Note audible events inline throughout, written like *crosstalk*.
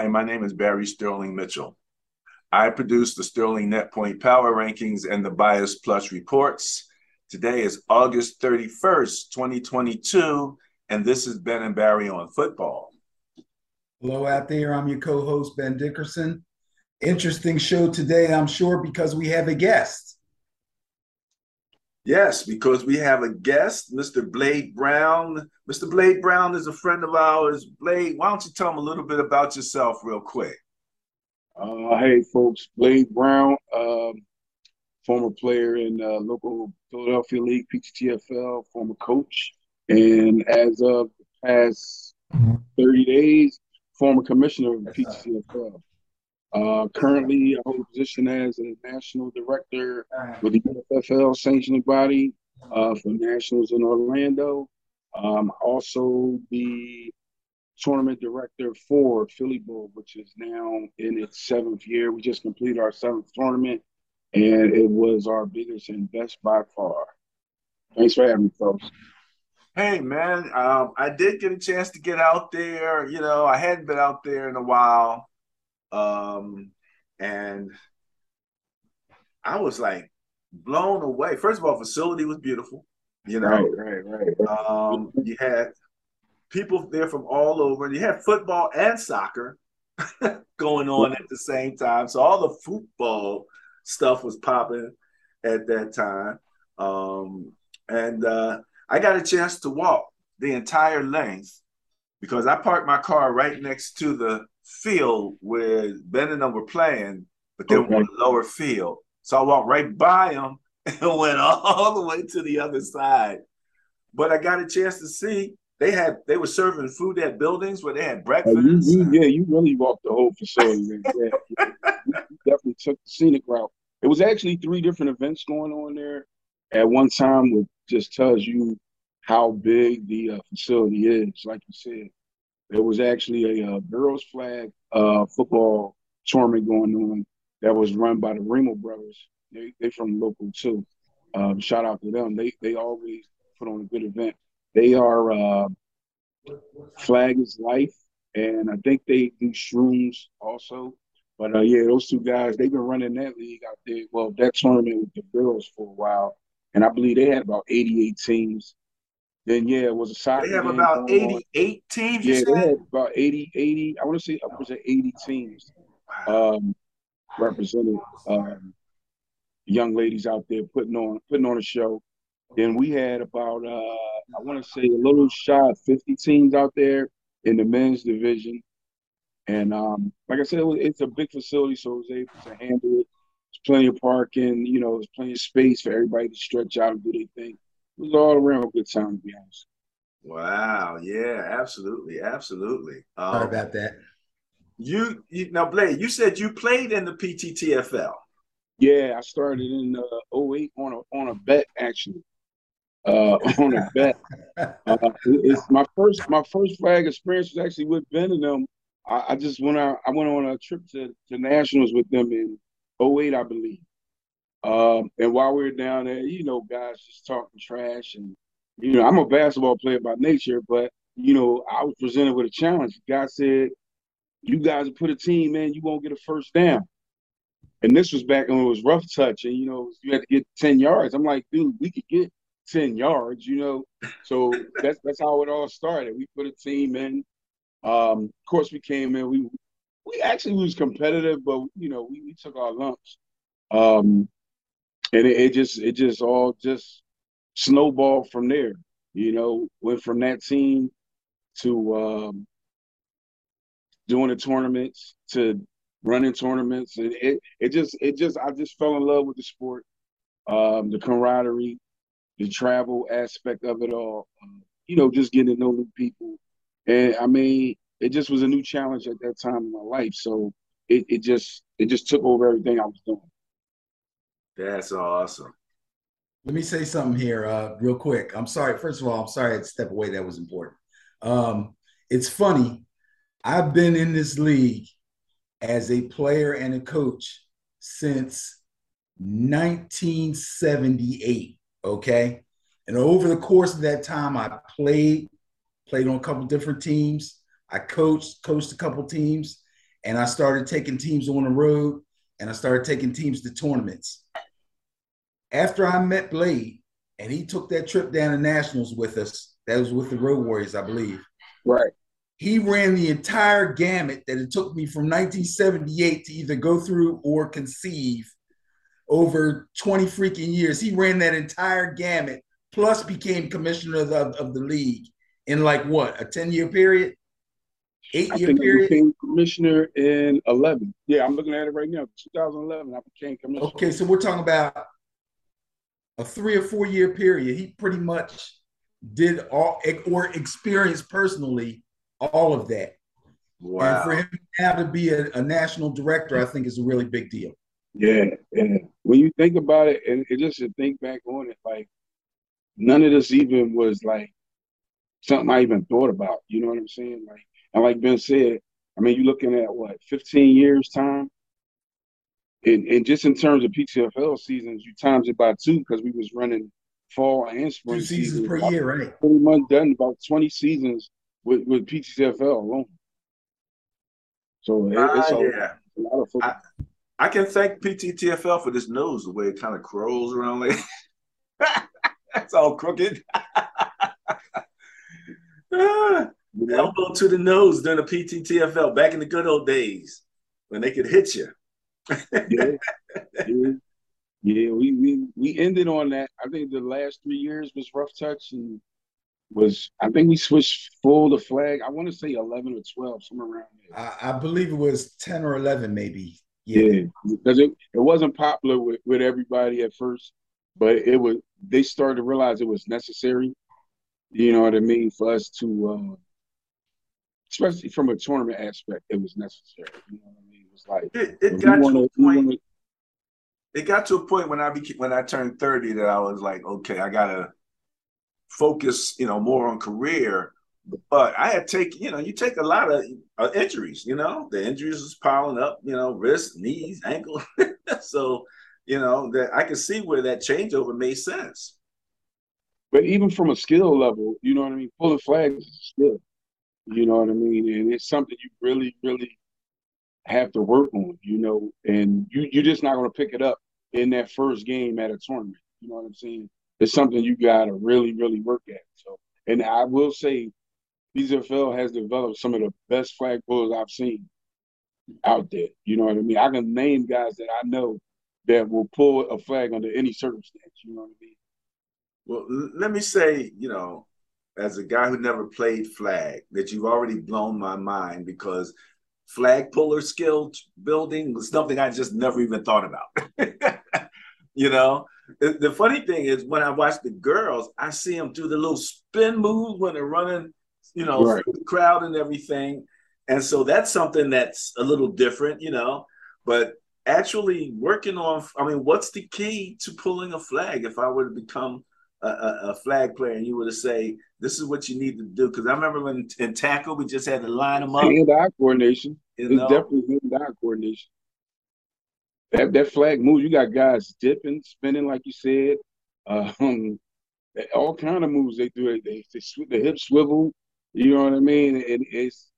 Hi, my name is Barry Sterling Mitchell. I produce the Sterling Net Point Power Rankings and the Bias Plus reports. Today is August 31st, 2022, and this is Ben and Barry on football. Hello out there. I'm your co-host Ben Dickerson. Interesting show today, I'm sure, because we have a guest. Yes, because we have a guest, Mr. Blade Brown. Mr. Blade Brown is a friend of ours. Blade, why don't you tell him a little bit about yourself, real quick? Uh, hey, folks, Blade Brown, um, former player in uh, local Philadelphia League, PTTFL, former coach, and as of the past 30 days, former commissioner of the PTTFL. Uh, currently, I hold a position as a national director with the UFFL sanctioning body uh, for nationals in Orlando. Um, also, the tournament director for Philly Bowl, which is now in its seventh year. We just completed our seventh tournament, and it was our biggest and best by far. Thanks for having me, folks. Hey man, um, I did get a chance to get out there. You know, I hadn't been out there in a while. Um, and I was like blown away. First of all, facility was beautiful. You know, right, right, right. Um, you had people there from all over. You had football and soccer *laughs* going on at the same time. So all the football stuff was popping at that time. Um, and uh, I got a chance to walk the entire length because I parked my car right next to the field where Ben and them were playing, but they okay. were on the lower field. So I walked right by them *laughs* and went all the way to the other side. But I got a chance to see they had they were serving food at buildings where they had breakfast. Oh, you, you, yeah, you really walked the whole facility. *laughs* yeah, you definitely took the scenic route. It was actually three different events going on there at one time, which just tells you how big the uh, facility is. Like you said, there was actually a, a girls' flag uh, football tournament going on that was run by the Remo brothers. They they from local too. Um, shout out to them. They they always put on a good event. They are uh, Flag is Life, and I think they do shrooms also. But uh, yeah, those two guys, they've been running that league out there. Well, that tournament with the girls for a while, and I believe they had about 88 teams. Then yeah, it was a soccer. They have about 88 teams. Yeah, they had about 80, 80. I want to say upwards of 80 teams um, represented. Um, young ladies out there putting on putting on a show. Then we had about uh, I want to say a little shy of 50 teams out there in the men's division. And um, like I said, it was, it's a big facility, so it was able to handle it. There's plenty of parking, you know, there's plenty of space for everybody to stretch out and do their thing was all around a good time, to be honest. Wow. Yeah, absolutely. Absolutely. Um, Sorry about that. You, you now, Blade, you said you played in the PTTFL. Yeah, I started in uh, 08 on a on a bet actually. Uh, *laughs* on a bet. Uh, it's my first my first flag experience was actually with Ben and them. I, I just went out I went on a trip to, to nationals with them in 08, I believe. Um, and while we were down there, you know, guys just talking trash. And, you know, I'm a basketball player by nature, but, you know, I was presented with a challenge. Guy said, You guys put a team in, you won't get a first down. And this was back when it was rough touch, and, you know, you had to get 10 yards. I'm like, dude, we could get 10 yards, you know. So that's that's how it all started. We put a team in. Um, of course, we came in. We we actually was competitive, but you know, we, we took our lumps. Um, and it, it just it just all just snowballed from there. You know, went from that team to um, doing the tournaments to running tournaments, and it it just it just I just fell in love with the sport, um, the camaraderie, the travel aspect of it all. Um, you know, just getting to know new people, and I mean, it just was a new challenge at that time in my life. So it, it just it just took over everything I was doing. That's awesome. Let me say something here, uh, real quick. I'm sorry. First of all, I'm sorry I had to step away. That was important. Um, it's funny. I've been in this league as a player and a coach since 1978. Okay. And over the course of that time, I played, played on a couple different teams. I coached, coached a couple teams. and I started taking teams on the road, and I started taking teams to tournaments. After I met Blade, and he took that trip down to nationals with us. That was with the Road Warriors, I believe. Right. He ran the entire gamut that it took me from 1978 to either go through or conceive over 20 freaking years. He ran that entire gamut, plus became commissioner of the, of the league in like what, a 10 year period? Eight year period? became commissioner in 11. Yeah, I'm looking at it right now. 2011, I became commissioner. Okay, so we're talking about a three or four year period. He pretty much did all or experienced personally all of that. Wow. And for him now to be a, a, national director, I think is a really big deal. Yeah, yeah. When you think about it, and, and just to think back on it, like none of this even was like something I even thought about. You know what I'm saying? Like, and like Ben said, I mean, you're looking at what 15 years time, and, and just in terms of PTFL seasons, you times it by two because we was running fall and spring two seasons, seasons per year, right? Pretty much done about 20 seasons with, with PTFL alone. So it, uh, it's a, yeah. a lot of I, I, can thank PTTFL for this nose, the way it kind of curls around like *laughs* that's all crooked. *laughs* ah, elbow to the nose during the PTTFL back in the good old days when they could hit you. Yeah, yeah, yeah. We we we ended on that. I think the last three years was rough touch and was I think we switched full to flag. I want to say eleven or twelve, somewhere around there. I, I believe it was ten or eleven, maybe. Yeah, because yeah, it, it wasn't popular with, with everybody at first, but it was. They started to realize it was necessary. You know what I mean for us to, uh, especially from a tournament aspect, it was necessary. You know what It was like it, it got wanna, to a point. Wanna, it got to a point when I became when I turned thirty that I was like, okay, I gotta focus, you know, more on career. But I had taken, you know, you take a lot of uh, injuries, you know, the injuries was piling up, you know, wrist, knees, ankle. *laughs* so, you know, that I could see where that changeover made sense. But even from a skill level, you know what I mean? Pulling flags is a skill. You know what I mean? And it's something you really, really have to work on, you know, and you, you're just not to pick it up in that first game at a tournament. You know what I'm saying? it's something you got to really, really work at. So, and I will say, PTFL has developed some of the best flag pullers I've seen out there. You know what I mean? I can name guys that I know that will pull a flag under any circumstance. You know what I mean? Well, let me say, you know, as a guy who never played flag, that you've already blown my mind because flag puller skill building was something I just never even thought about. *laughs* you know, the, the, funny thing is when I watch the girls, I see them do the little spin moves when they're running, you know, right. the crowd and everything. And so that's something that's a little different, you know. But actually working on, I mean, what's the key to pulling a flag? If I were to become a, a, flag player and you were to say, this is what you need to do. Because I remember when in tackle, we just had to line them up. Hand-eye coordination. You know? It's definitely hand-eye coordination that that flag moves. You got guys dipping, spinning, like you said. Um, all kind of moves they do. They, they, they the hip swivel. You know what I mean? And it's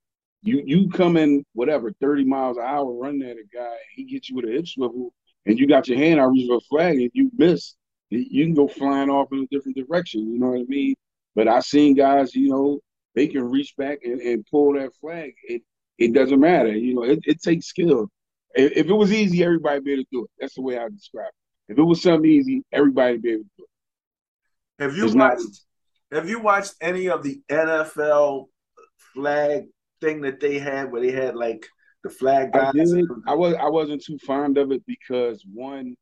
you you come in whatever thirty miles an hour running at a guy. He gets you with a hip swivel, and you got your hand out reach for a flag, and you miss. You can go flying off in a different direction. You know what I mean? But I've seen guys, you know, they can reach back and, and pull that flag. It it doesn't matter. You know, it, it takes skill. If it was easy, everybody be able to do it. That's the way I describe it. If it was something easy, everybody be able to do it. Have you it's watched? Have you watched any of the NFL flag thing that they had, where they had like the flag guys? I, I was I wasn't too fond of it because one,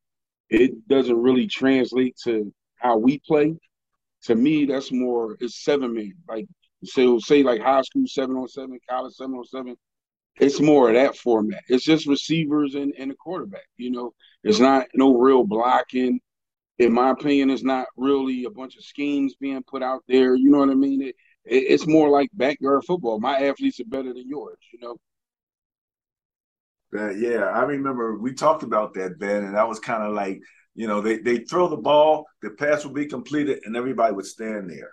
it doesn't really translate to how we play. To me, that's more it's seven men. Like so, say like high school seven on seven, college seven on seven it's more of that format. It's just receivers and, and a quarterback. You know, it's not no real blocking. In my opinion, it's not really a bunch of schemes being put out there. You know what I mean? It, it, it's more like backyard football. My athletes are better than yours. You know. Uh, yeah, I remember we talked about that, Ben, and that was kind of like, you know, they they throw the ball, the pass would be completed, and everybody would stand there.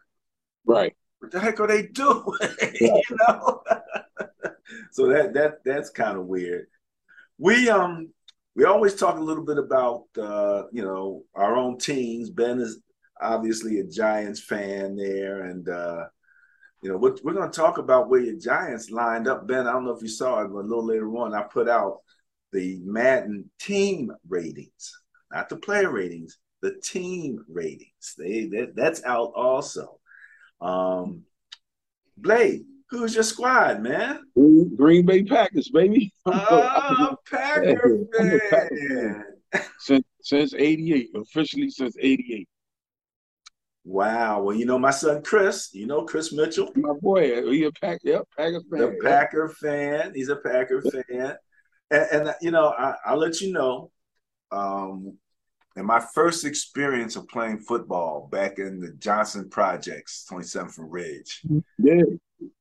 Right. what the heck are they doing? *laughs* you know. *laughs* so that that that's kind of weird. We um we always talk a little bit about uh, you know our own teams. Ben is obviously a Giants fan there, and uh, you know we're, we're going to talk about where your Giants lined up. Ben, I don't know if you saw it, but a little later on, I put out the Madden team ratings, not the player ratings, the team ratings. They that, that's out also. Um, Blade, who's your squad, man? Green Bay Packers, baby. *laughs* Oh, Packer *laughs* fan. Since since '88, officially since '88. Wow. Well, you know my son Chris. You know Chris Mitchell. My boy, he a Pack, yep, Packer fan. The Packer fan. He's a Packer fan. And, and you know, I, will let you know. Um, in my first experience of playing football back in the Johnson Projects, 27th and Ridge. Yeah,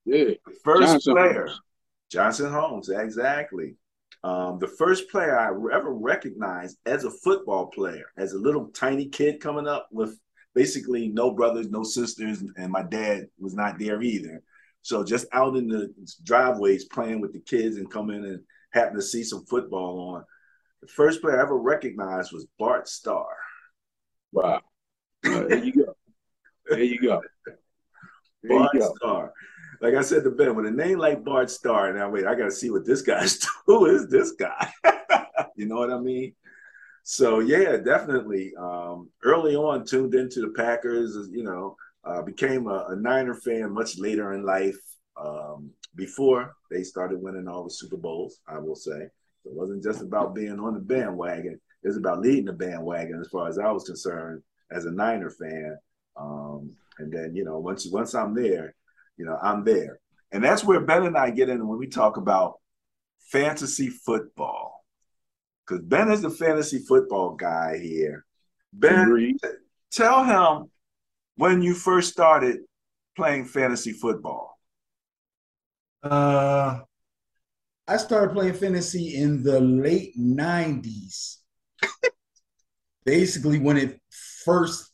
yeah. The first Johnson player, Homes. Johnson Homes, exactly. Um, the first player I ever recognized as a football player, as a little tiny kid coming up with basically no brothers, no sisters, and my dad was not there either. So just out in the driveways playing with the kids and coming and happen to see some football on the first player I ever recognized was Bart Starr. Wow. There you go. There you go. There Bart you go. Starr. Like I said to Ben, with a name like Bart Starr, now wait, I got to see what this guy's. Do. *laughs* Who is this guy? *laughs* you know what I mean? So yeah, definitely. Um, early on, tuned into the Packers. You know, uh, became a, a, Niner fan much later in life. Um, before they started winning all the Super Bowls, I will say. It wasn't just about being on the bandwagon. It was about leading the bandwagon as far as I was concerned as a Niner fan. Um, and then, you know, once once I'm there, you know, I'm there. And that's where Ben and I get in when we talk about fantasy football. Because Ben is the fantasy football guy here. Ben, Agreed. tell him when you first started playing fantasy football. Uh I started playing fantasy in the late 90s. *laughs* Basically, when it first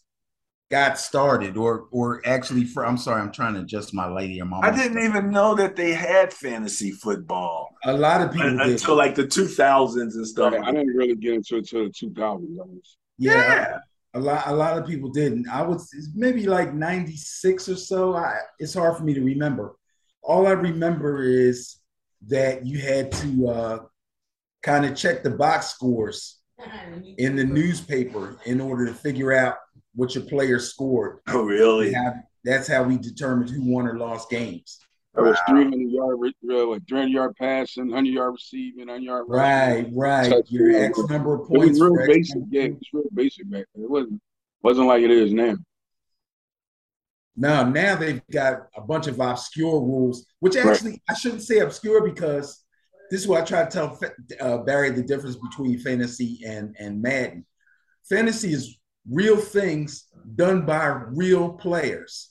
got started, or or actually, for I'm sorry, I'm trying to adjust my lady or mom. I didn't stuff. even know that they had fantasy football. A lot of people until did. like the 2000s and stuff. I didn't really get into it until the 2000s. Yeah. yeah. A lot, a lot of people didn't. I was maybe like 96 or so. I, it's hard for me to remember. All I remember is that you had to uh, kind of check the box scores *laughs* in the newspaper in order to figure out what your players scored. *laughs* Oh, really? that's how we determined who won or lost games. That was wow. 300 yard, uh, 300 yard passing, 100 yard receiving, 100 yard. Right, right. Your X number of points. It was real basic. Yeah, it was real basic back then. It wasn't wasn't like it is now. Now, now they've got a bunch of obscure rules, which actually right. I shouldn't say obscure because this is what I try to tell uh, Barry the difference between fantasy and and Madden. Fantasy is real things done by real players.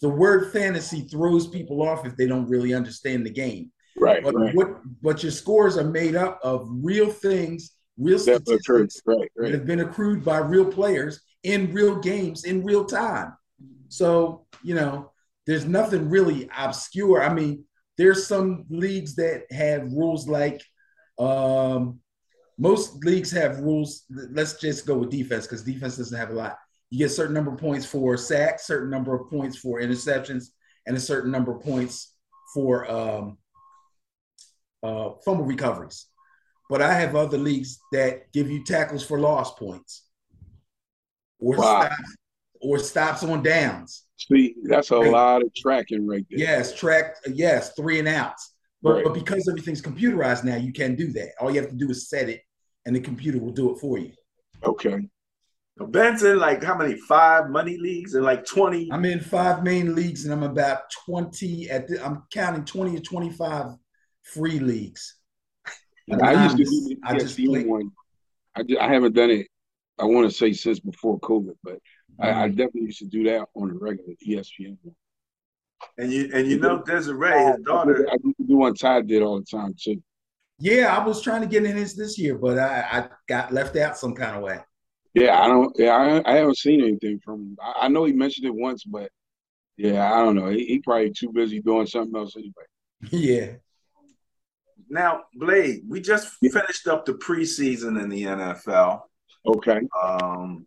The word fantasy throws people off if they don't really understand the game. Right. But right. what but your scores are made up of real things, real statistics right, right. that have been accrued by real players in real games in real time. So, you know, there's nothing really obscure. I mean, there's some leagues that have rules like um, most leagues have rules. Let's just go with defense because defense doesn't have a lot. You get a certain number of points for sacks, certain number of points for interceptions, and a certain number of points for um, uh, fumble recoveries. But I have other leagues that give you tackles for loss points or wow. stops, or stops on downs. See, that's a right. lot of tracking right there. Yes, track. Yes, three and outs. But, right. but because everything's computerized now, you can do that. All you have to do is set it, and the computer will do it for you. Okay. Ben's in like how many? Five money leagues and like twenty. I'm in five main leagues, and I'm about twenty. At the, I'm counting twenty or twenty-five free leagues. I used to do the I just one. I, just, I haven't done it. I want to say since before COVID, but I, I, mm-hmm. definitely used to do that on the regular ESPN. one. And you and you know Desiree, his daughter. I used to do one Ty did all the time too. Yeah, I was trying to get in his this year, but I, I got left out some kind of way. Yeah, I don't. Yeah, I, I haven't seen anything from him. I, I know he mentioned it once, but Yeah, I don't know. He, he probably too busy doing something else anyway. *laughs* Yeah. Now, Blade, we just finished up the preseason in the NFL. Okay. Um,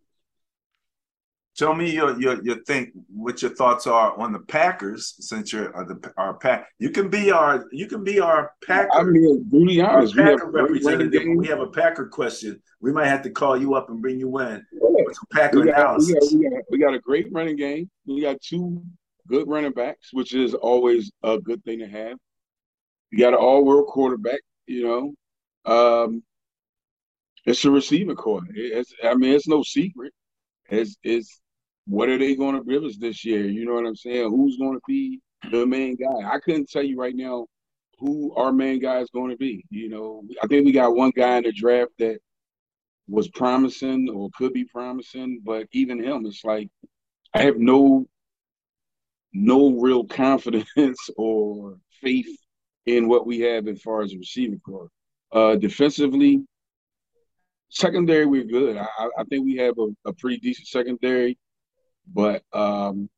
tell me your your your think what your thoughts are on the Packers since you're uh, the our pack. You can be our you can be our Packer. I mean, really honest, we Packer representative. We have a Packer question, we might have to call you up and bring you in Yeah. Packer We got, we, got, we, got, we got a great running game. We got two good running backs, which is always a good thing to have. You got an all-world quarterback. You know, um, it's a receiver core. It's, I mean, it's no secret. It's, it's what are they going to give us this year? You know what I'm saying? Who's going to be the main guy? I couldn't tell you right now who our main guy is going to be. You know, I think we got one guy in the draft that was promising or could be promising, but even him, it's like I have no no real *laughs* confidence or faith in what we have as far as the receiving core. Uh, defensively, secondary we're good. I, I- think we have a, a pretty decent secondary, but um,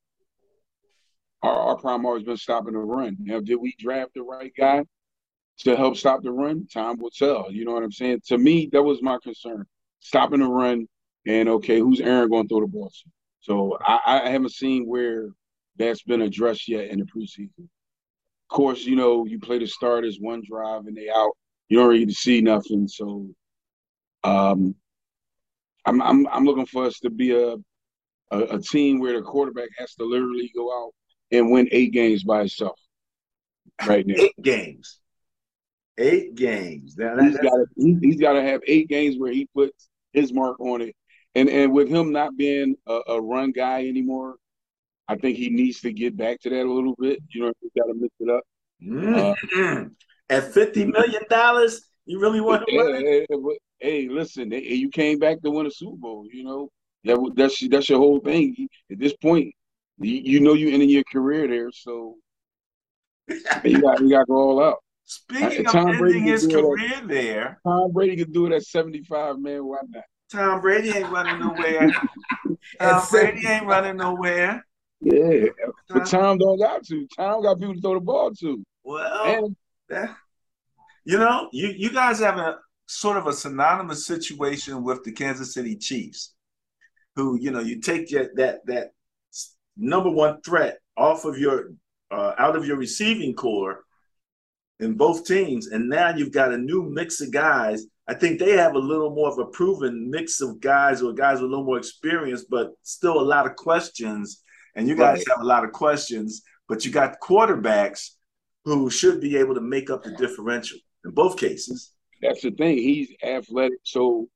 our, our problem always been stopping the run. Now, did we draft the right guy to help stop the run? Time will tell. You know what I'm saying? To me, that was my concern: stopping the run. And okay, who's Aaron going to throw the ball to? So I, I haven't seen where that's been addressed yet in the preseason. Of course, you know you play the starters one drive and they out. You don't really see nothing. So, um, I'm I'm I'm looking for us to be a, a a team where the quarterback has to literally go out and win eight games by himself. Right now, Eight games. Eight games. Now, that- he's got to he, he's got to have eight games where he puts his mark on it. And and with him not being a, a run guy anymore, I think he needs to get back to that a little bit. You know, he's got to mix it up. Mm. At fifty million dollars, you really want to it? yeah, yeah, hey, listen, you came back to win a Super Bowl. You know, that that's that's your whole thing. At this point, you, you know you ending your career there, so *laughs* you got you got to go all out. Speaking of Tom Brady ending his career there, Tom Brady could do it at seventy five, man. Why not? Tom Brady ain't running nowhere. *laughs* Tom Brady ain't running nowhere. Yeah, but Tom- don't got to. Tom got people to throw the ball to. Well, And you know, you you guys have a sort of a synonymous situation with the Kansas City Chiefs, who you know you take that that that number one threat off of your uh, out of your receiving core in both teams, and now you've got a new mix of guys. I think they have a little more of a proven mix of guys or guys with a little more experience, but still a lot of questions. And you guys Right. have a lot of questions, but you got quarterbacks who should be able to make up the differential in both cases. that's the thing. He's athletic, so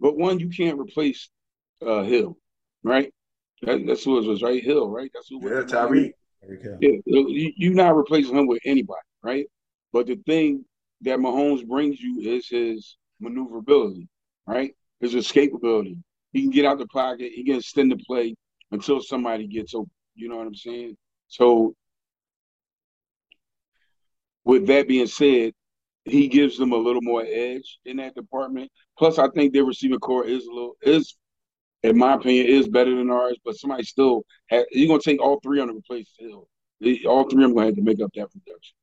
but one you can't replace uh Hill, right? That, that's who it was, right? Hill, right? That's who. Yeah, Tyreek. There we go. Yeah, you, you're not replacing him with anybody, right? But the thing that Mahomes brings you is his maneuverability, right? His escapability. He can get out the pocket. He can extend the play until somebody gets open. You know what I'm saying? So, with that being said, he gives them a little more edge in that department. Plus, I think their receiving core is a little is, in my opinion, is better than ours. But somebody still has, you're gonna take all three on to replace Hill. All three of them gonna have to make up that production.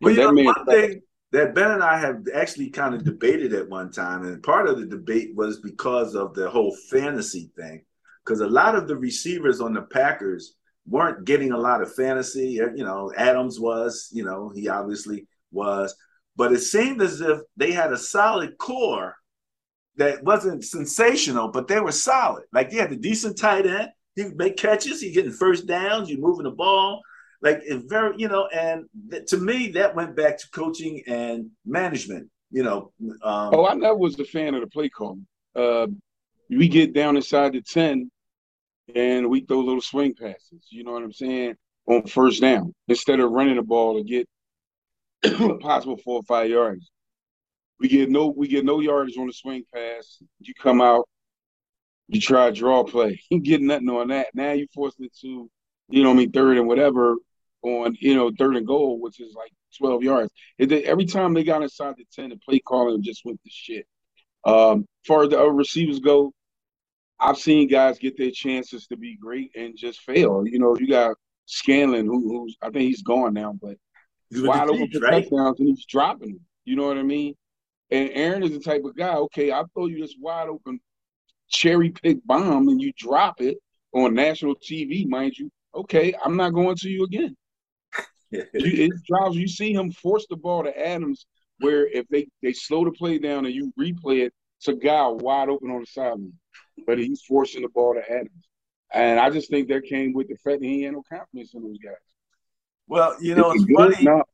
Well, you that know, man- one thing that Ben and I have actually kind of debated at one time, and part of the debate was because of the whole fantasy thing. Because a lot of the receivers on the Packers weren't getting a lot of fantasy. Uh, You know, Adams was, you know, he obviously was, but it seemed as if they had a solid core that wasn't sensational, but they were solid. Like they had a decent tight end. He make catches. He getting first downs. You moving the ball like it very you know and th- to me that went back to coaching and management you know um Oh, I never was a fan of the play calling. Uh, we get down inside the ten, and we throw little swing passes. You know what I'm saying? On first down, instead of running the ball to get *coughs* possible four or five yards, we get no we get no yardage on the swing pass. You come out, you try a draw play, *laughs* you get nothing on that. Now you're forced it to, you know, what I mean, third and whatever on you know third and goal, which is like 12 yards. It, did- every time they got inside the 10, the play calling just went to shit. Um, as far as the other receivers go, I've seen guys get their chances to be great and just fail. You know, you got Scantling, who, who's I think he's gone now, but he's wide open right? touchdowns and he's dropping them. You know what I mean? And Aaron is the type of guy. Okay, I'll throw you this wide open cherry pick bomb and you drop it on national TV, mind you. Okay, I'm not going to you again. *laughs* it drives you see him force the ball to Adams, where if they they slow the play down and you replay it, it's a guy wide open on the sideline, but he's forcing the ball to Adams. And I just think that came with the fact that he had no confidence in those guys. Well, you know, it's, it's funny,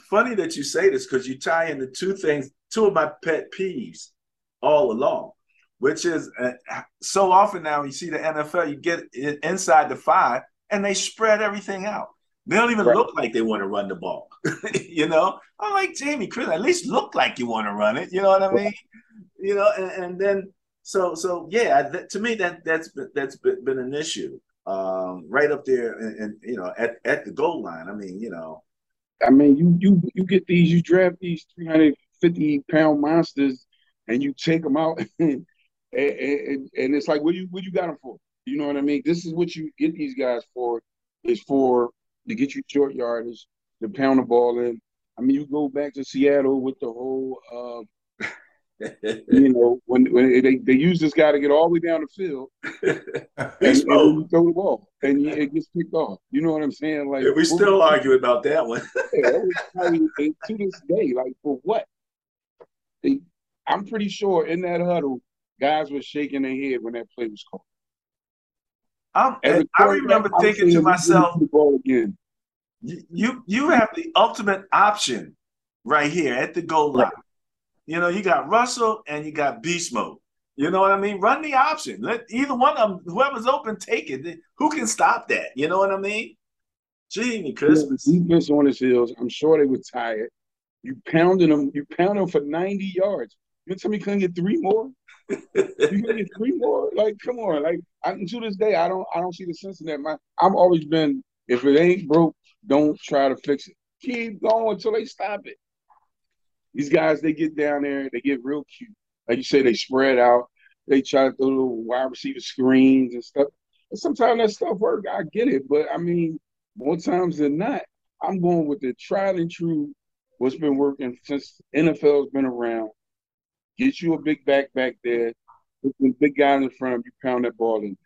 funny that you say this because you tie in the two things, two of my pet peeves all along, which is uh, so often now you see the NFL, you get inside the five and they spread everything out. They don't even right. look like they want to run the ball. *laughs* you know, I'm like Jamie Chris, at least look like you want to run it. You know what I mean? You know, and, and then so so yeah, that, to me that that's been, that's been, been an issue um, right up there, and, and, you know at, at the goal line. I mean, you know, I mean you you you get these, you draft these 350 pound monsters, and you take them out, *laughs* and, and, and it's like what you what you got them for? You know what I mean? This is what you get these guys for. Is for to get you short yardage, to pound the ball in. I mean, you go back to Seattle with the whole, uh, you *laughs* know, when when they, they use this guy to get all the way down the field, *laughs* and, and throw the ball, and it gets picked off. You know what I'm saying? Like yeah, we still argue about that one. *laughs* yeah, that to this day, like for what? They, I'm pretty sure in that huddle, guys were shaking their head when that play was called. I'm, I remember thinking to myself, again. You you have the ultimate option right here at the goal line. Right. You know, you got Russell and you got Beast Mode. You know what I mean? Run the option. Let either one of them, whoever's open, take it. Who can stop that? You know what I mean? Gee, Christmas. Defense on his heels. I'm sure they were tired. You pounding them. You pound them for 90 yards. You tell me you couldn't get three more? you gonna get three more? Like, come on. Like, I, to this day, I don't, I don't see the sense in that. My, I've always been, if it ain't broke, don't try to fix it. Keep going until they stop it. These guys, they get down there, they get real cute. Like you say, they spread out. They try to throw little wide receiver screens and stuff. And sometimes that stuff work. I get it, but I mean, more times than not, I'm going with the tried and true. What's been working since NFL's been around Get you a big back back there. Put the big guy in front of you, pound that ball in.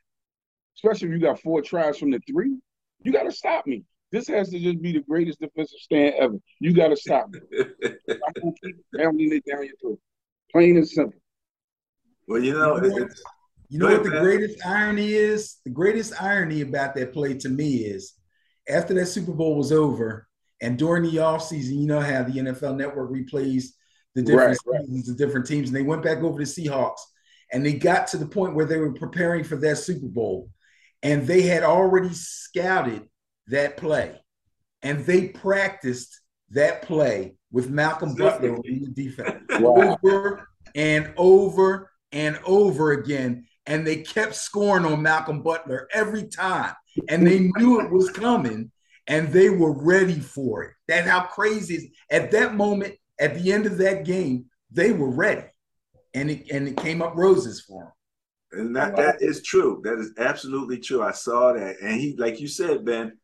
Especially if you got four tries from the three, you got to stop me. This has to just be the greatest defensive stand ever. You got to stop me. I'm gonna keep pounding it down your throat. Plain and simple. Well, you know, you know, you know what the greatest irony is? The greatest irony about that play to me is after that Super Bowl was over and during the offseason, you know how the NFL network replays the different right, seasons, right. the different teams, and they went back over the Seahawks, and they got to the point where they were preparing for that Super Bowl, and they had already scouted that play, and they practiced that play with Malcolm Butler in the defense *laughs* wow. over and over and over again, and they kept scoring on Malcolm Butler every time, and they knew it was coming, and they were ready for it. That's how crazy is. At that moment, at the end of that game, they were ready, and it and it came up roses for them. And that that is true. That is absolutely true. I saw that, and he, like you said, Ben,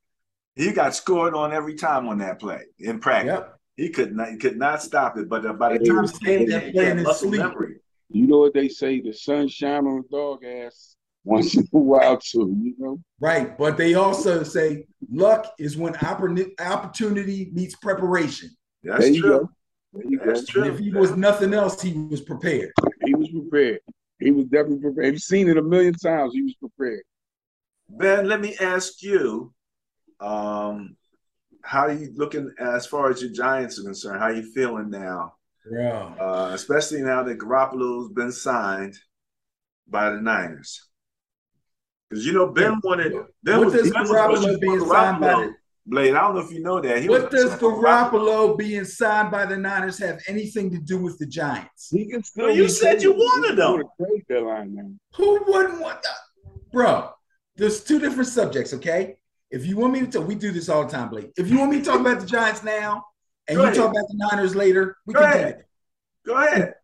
he got scored on every time on that play in practice. Yep. He could not he could not stop it. But uh, by the time he came, that play in muscle memory. You know what they say? The sun shine on a dog ass once in a while too. You know. Right, but they also say luck is when opportunity meets preparation. That's true. That's true. if he was nothing else, he was prepared. He was prepared. He was definitely prepared. You've seen it a million times. He was prepared. Ben, let me ask you, um, how are you looking as far as your Giants are concerned? How are you feeling now? Yeah. Uh, especially now that Garoppolo's been signed by the Niners. Because you know Ben wanted Ben what was, does Garoppolo being signed by the Blade, I don't know if you know that. He what does Garoppolo being signed by the Niners have anything to do with the Giants? He can still. Well, you said you wanted them. Who wouldn't want that, bro? There's two different subjects. Okay, if you want me to talk, we do this all the time, Blake. If you want me to talk about the Giants now, and Go you ahead. talk about the Niners later, we Go can ahead. do it. Go ahead.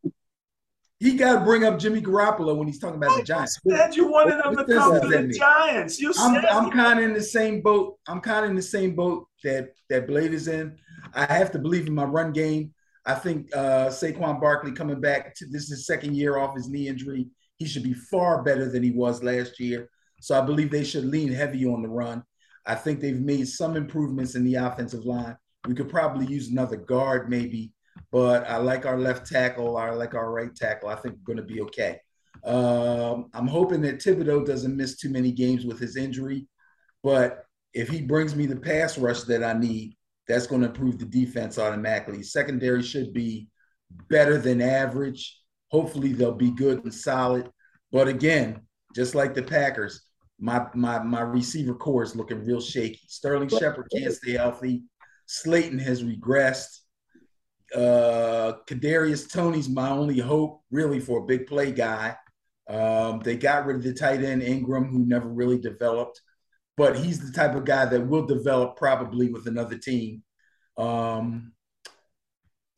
He got to bring up Jimmy Garoppolo when he's talking about the Giants. You said you wanted him to come to the Giants. You I'm, I'm kind of in the same boat. I'm kind of in the same boat that that Blade is in. I have to believe in my run game. I think uh, Saquon Barkley coming back to this is his second year off his knee injury. He should be far better than he was last year. So I believe they should lean heavy on the run. I think they've made some improvements in the offensive line. We could probably use another guard, maybe, but I like our left tackle. I like our right tackle. I think we're going to be okay. Um, I'm hoping that Thibodeaux doesn't miss too many games with his injury, but if he brings me the pass rush that I need, that's going to improve the defense automatically. Secondary should be better than average. Hopefully, they'll be good and solid. But again, just like the Packers, my my my receiver core is looking real shaky. Sterling Shepard can't stay healthy. Slayton has regressed. Uh, Kadarius Toney's my only hope, really, for a big play guy. Um, they got rid of the tight end Engram, who never really developed, but he's the type of guy that will develop probably with another team. Um,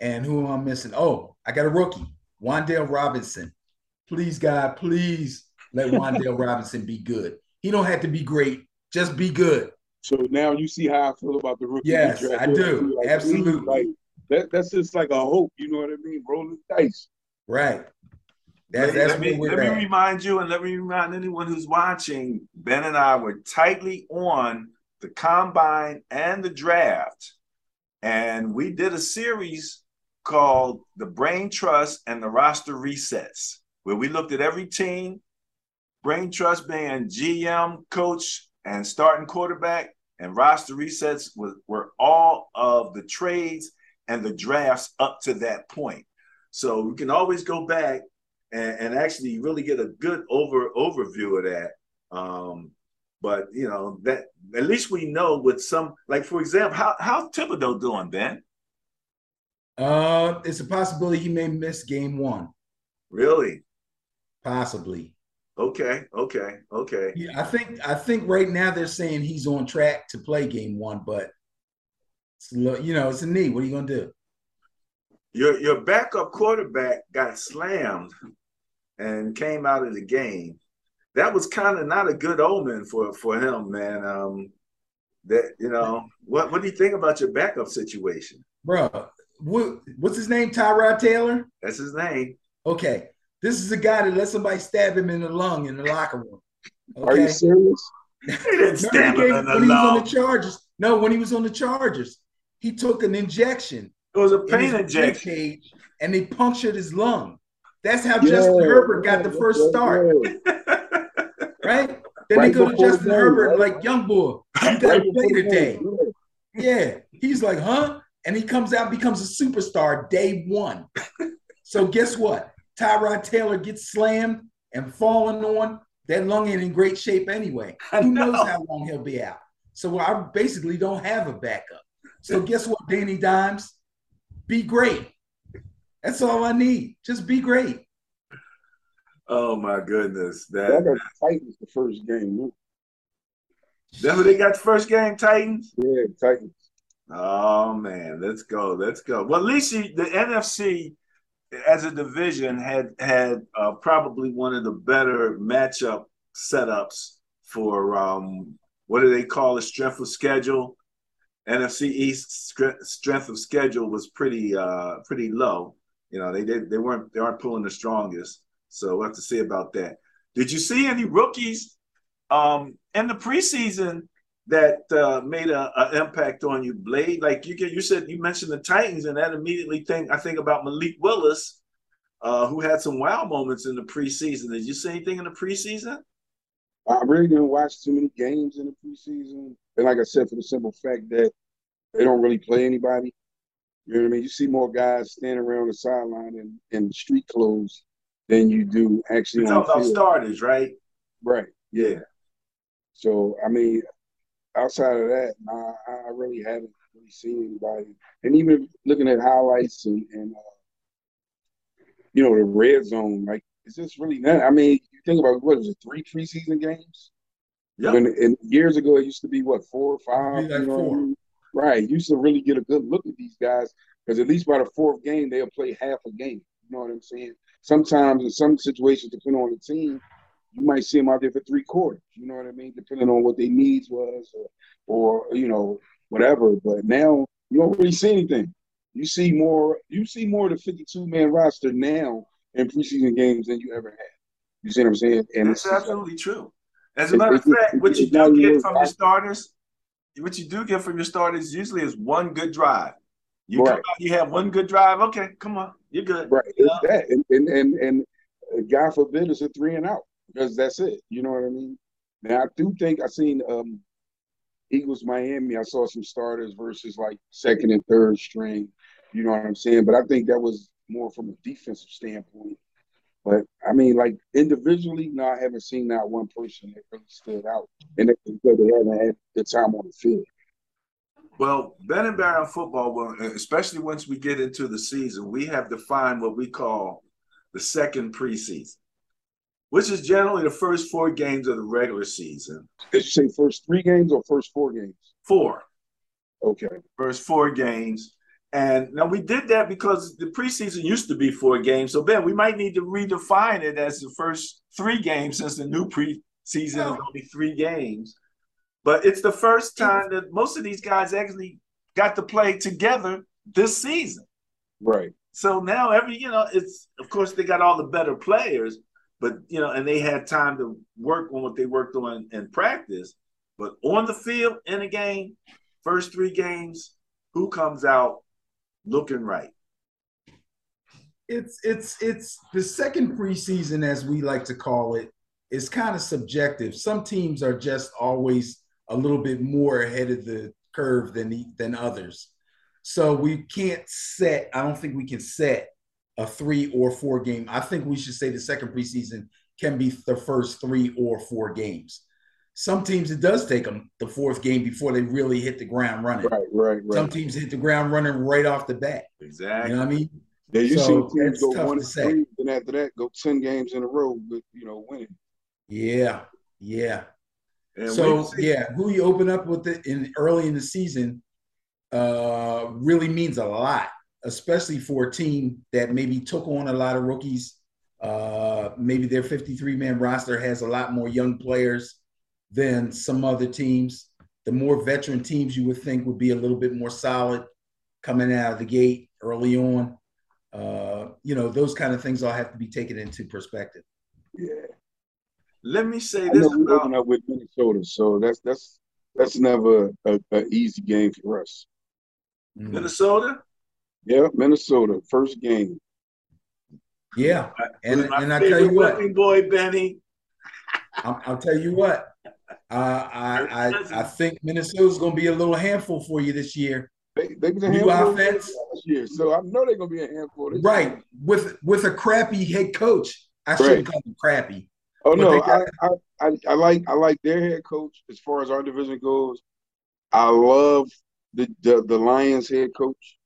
and who am I missing? Oh, I got a rookie, Wan'Dale Robinson. Please, God, please let *laughs* Wan'Dale Robinson be good. He don't have to be great, just be good. So now you see how I feel about the rookie. Yes, I do. Like, Absolutely. Like, that, that's just like a hope. You know what I mean? Rolling dice. Right. That's, that's let me, let me remind you and let me remind anyone who's watching, Ben and I were tightly on the combine and the draft. And we did a series called The Brain Trust and the Roster Resets, where we looked at every team, Brain Trust being GM, coach, and starting quarterback, and roster resets were, were all of the trades and the drafts up to that point. So we can always go back and, and actually really get a good over overview of that. Um, but you know that at least we know with some like for example, how how's Thibodeaux doing, Ben? Uh, it's a possibility he may miss game one. Really? Possibly. Okay, okay, okay. Yeah, I think I think right now they're saying he's on track to play game one, but you know it's a knee. What are you gonna do? Your your backup quarterback got slammed and came out of the game. That was kind of not a good omen for for him, man. Um, that you know what what do you think about your backup situation, bro? What, what's his name? Tyrod Taylor. That's his name. Okay, this is a guy that let somebody stab him in the lung in the locker room. Okay? Are you serious? he didn't stab him in the when lung. he was on the Chargers. No, when he was on the Chargers, he took an injection. It was a pain in injection. Cage, and they punctured his lung. That's how yeah, Justin Herbert got the first start. *laughs* right? Then right they go to Justin game, Herbert right? like, young boy, you gotta play today. Yeah. He's like, huh? And he comes out becomes a superstar day one. so guess what? Tyrod Taylor gets slammed and falling on, that lung ain't in great shape anyway. *laughs* Who knows how long he'll be out? So I basically don't have a backup. So guess what, Danny Dimes? Be great. That's all I need. Just be great. Oh my goodness. That, that Titans the first game. That's what they got the first game, Titans? Yeah, Titans. Oh man, let's go. Let's go. Well, at least the NFC as a division had had uh, probably one of the better matchup setups for um, what do they call it? Strength of schedule. NFC East strength of schedule was pretty uh, pretty low. You know, they did they weren't they aren't pulling the strongest. So we'll have to see about that. Did you see any rookies um, in the preseason that uh, made an impact on you, Blade? Like you you said you mentioned the Titans, and that immediately think I think about Malik Willis, uh, who had some wow moments in the preseason. Did you see anything in the preseason? I really didn't watch too many games in the preseason, and like I said, for the simple fact that they don't really play anybody. You know what I mean? You see more guys standing around the sideline in, in street clothes than you do actually. You're talking about starters, right? Right. Yeah. So I mean, outside of that, nah, I really haven't really seen anybody. And even looking at highlights and, and uh, you know the red zone, like it's just really not. I mean, you think about what was it, three preseason games? Yeah. and years ago, it used to be what four or five. You know four. I mean? Right. You used to really get a good look at these guys because at least by the fourth game, they'll play half a game. You know what I'm saying? Sometimes in some situations, depending on the team, you might see them out there for three quarters. You know what I mean? Depending on what their needs was, or, or you know whatever. But now you don't really see anything. You see more. You see more of the 52 man roster now in preseason games than you ever had. You see what I'm saying? And That's absolutely like, true. As a matter of fact, what you do get from your starters, what you do get from your starters usually is one good drive. You right. come out, you have one good drive. Okay, come on, you're good. Right, it's that, and and and, and uh, God forbid it's a three and out because that's it. You know what I mean? Now I do think I seen um Eagles Miami. I saw some starters versus like second and third string. You know what I'm saying? But I think that was more from a defensive standpoint. But I mean, like individually, no, I haven't seen that one person that really stood out, and they haven't had the time on the field. Well, Ben and Barry on football, especially once we get into the season, we have defined what we call the second preseason, which is generally the first four games of the regular season. Did you say first three games or first four games? Four. Okay. First four games. And now we did that because the preseason used to be four games. So Ben, we might need to redefine it as the first three games since the new preseason is only three games. But it's the first time that most of these guys actually got to play together this season. Right. So now every, you know, it's of course they got all the better players, but you know, and they had time to work on what they worked on in practice. But on the field in a game, first three games, who comes out looking right. It's it's it's the second preseason, as we like to call it, is kind of subjective. Some teams are just always a little bit more ahead of the curve than the, than others. So we can't set. I don't think we can set a three or four game. I think we should say the second preseason can be the first three or four games. Some teams it does take them the fourth game before they really hit the ground running. Right, right, right. Some teams hit the ground running right off the bat. Exactly. You know what I mean? Yeah, you so see teams go one and three, and after that go ten games in a row with you know winning. Yeah, yeah. And so yeah, who you open up with it in early in the season uh, really means a lot, especially for a team that maybe took on a lot of rookies. Uh, maybe their 53 man roster has a lot more young players than some other teams. The more veteran teams you would think would be a little bit more solid coming out of the gate early on. Uh, you know, those kind of things all have to be taken into perspective. Yeah. Let me say this about open up with Minnesota, so that's that's that's never a, a easy game for us. Mm. Minnesota. Yeah, Minnesota first game. Yeah, and and I tell you what, boy Benny. I'll, I'll, tell you what. Uh, I, I I think Minnesota's going to be a little handful for you this year. They, they was a New offense last year, so I know they're going to be a handful. right, year. with with a crappy head coach. I shouldn't call him crappy. Oh no, got, I, I, I like I like their head coach as far as our division goes. I love the the, the Lions head coach.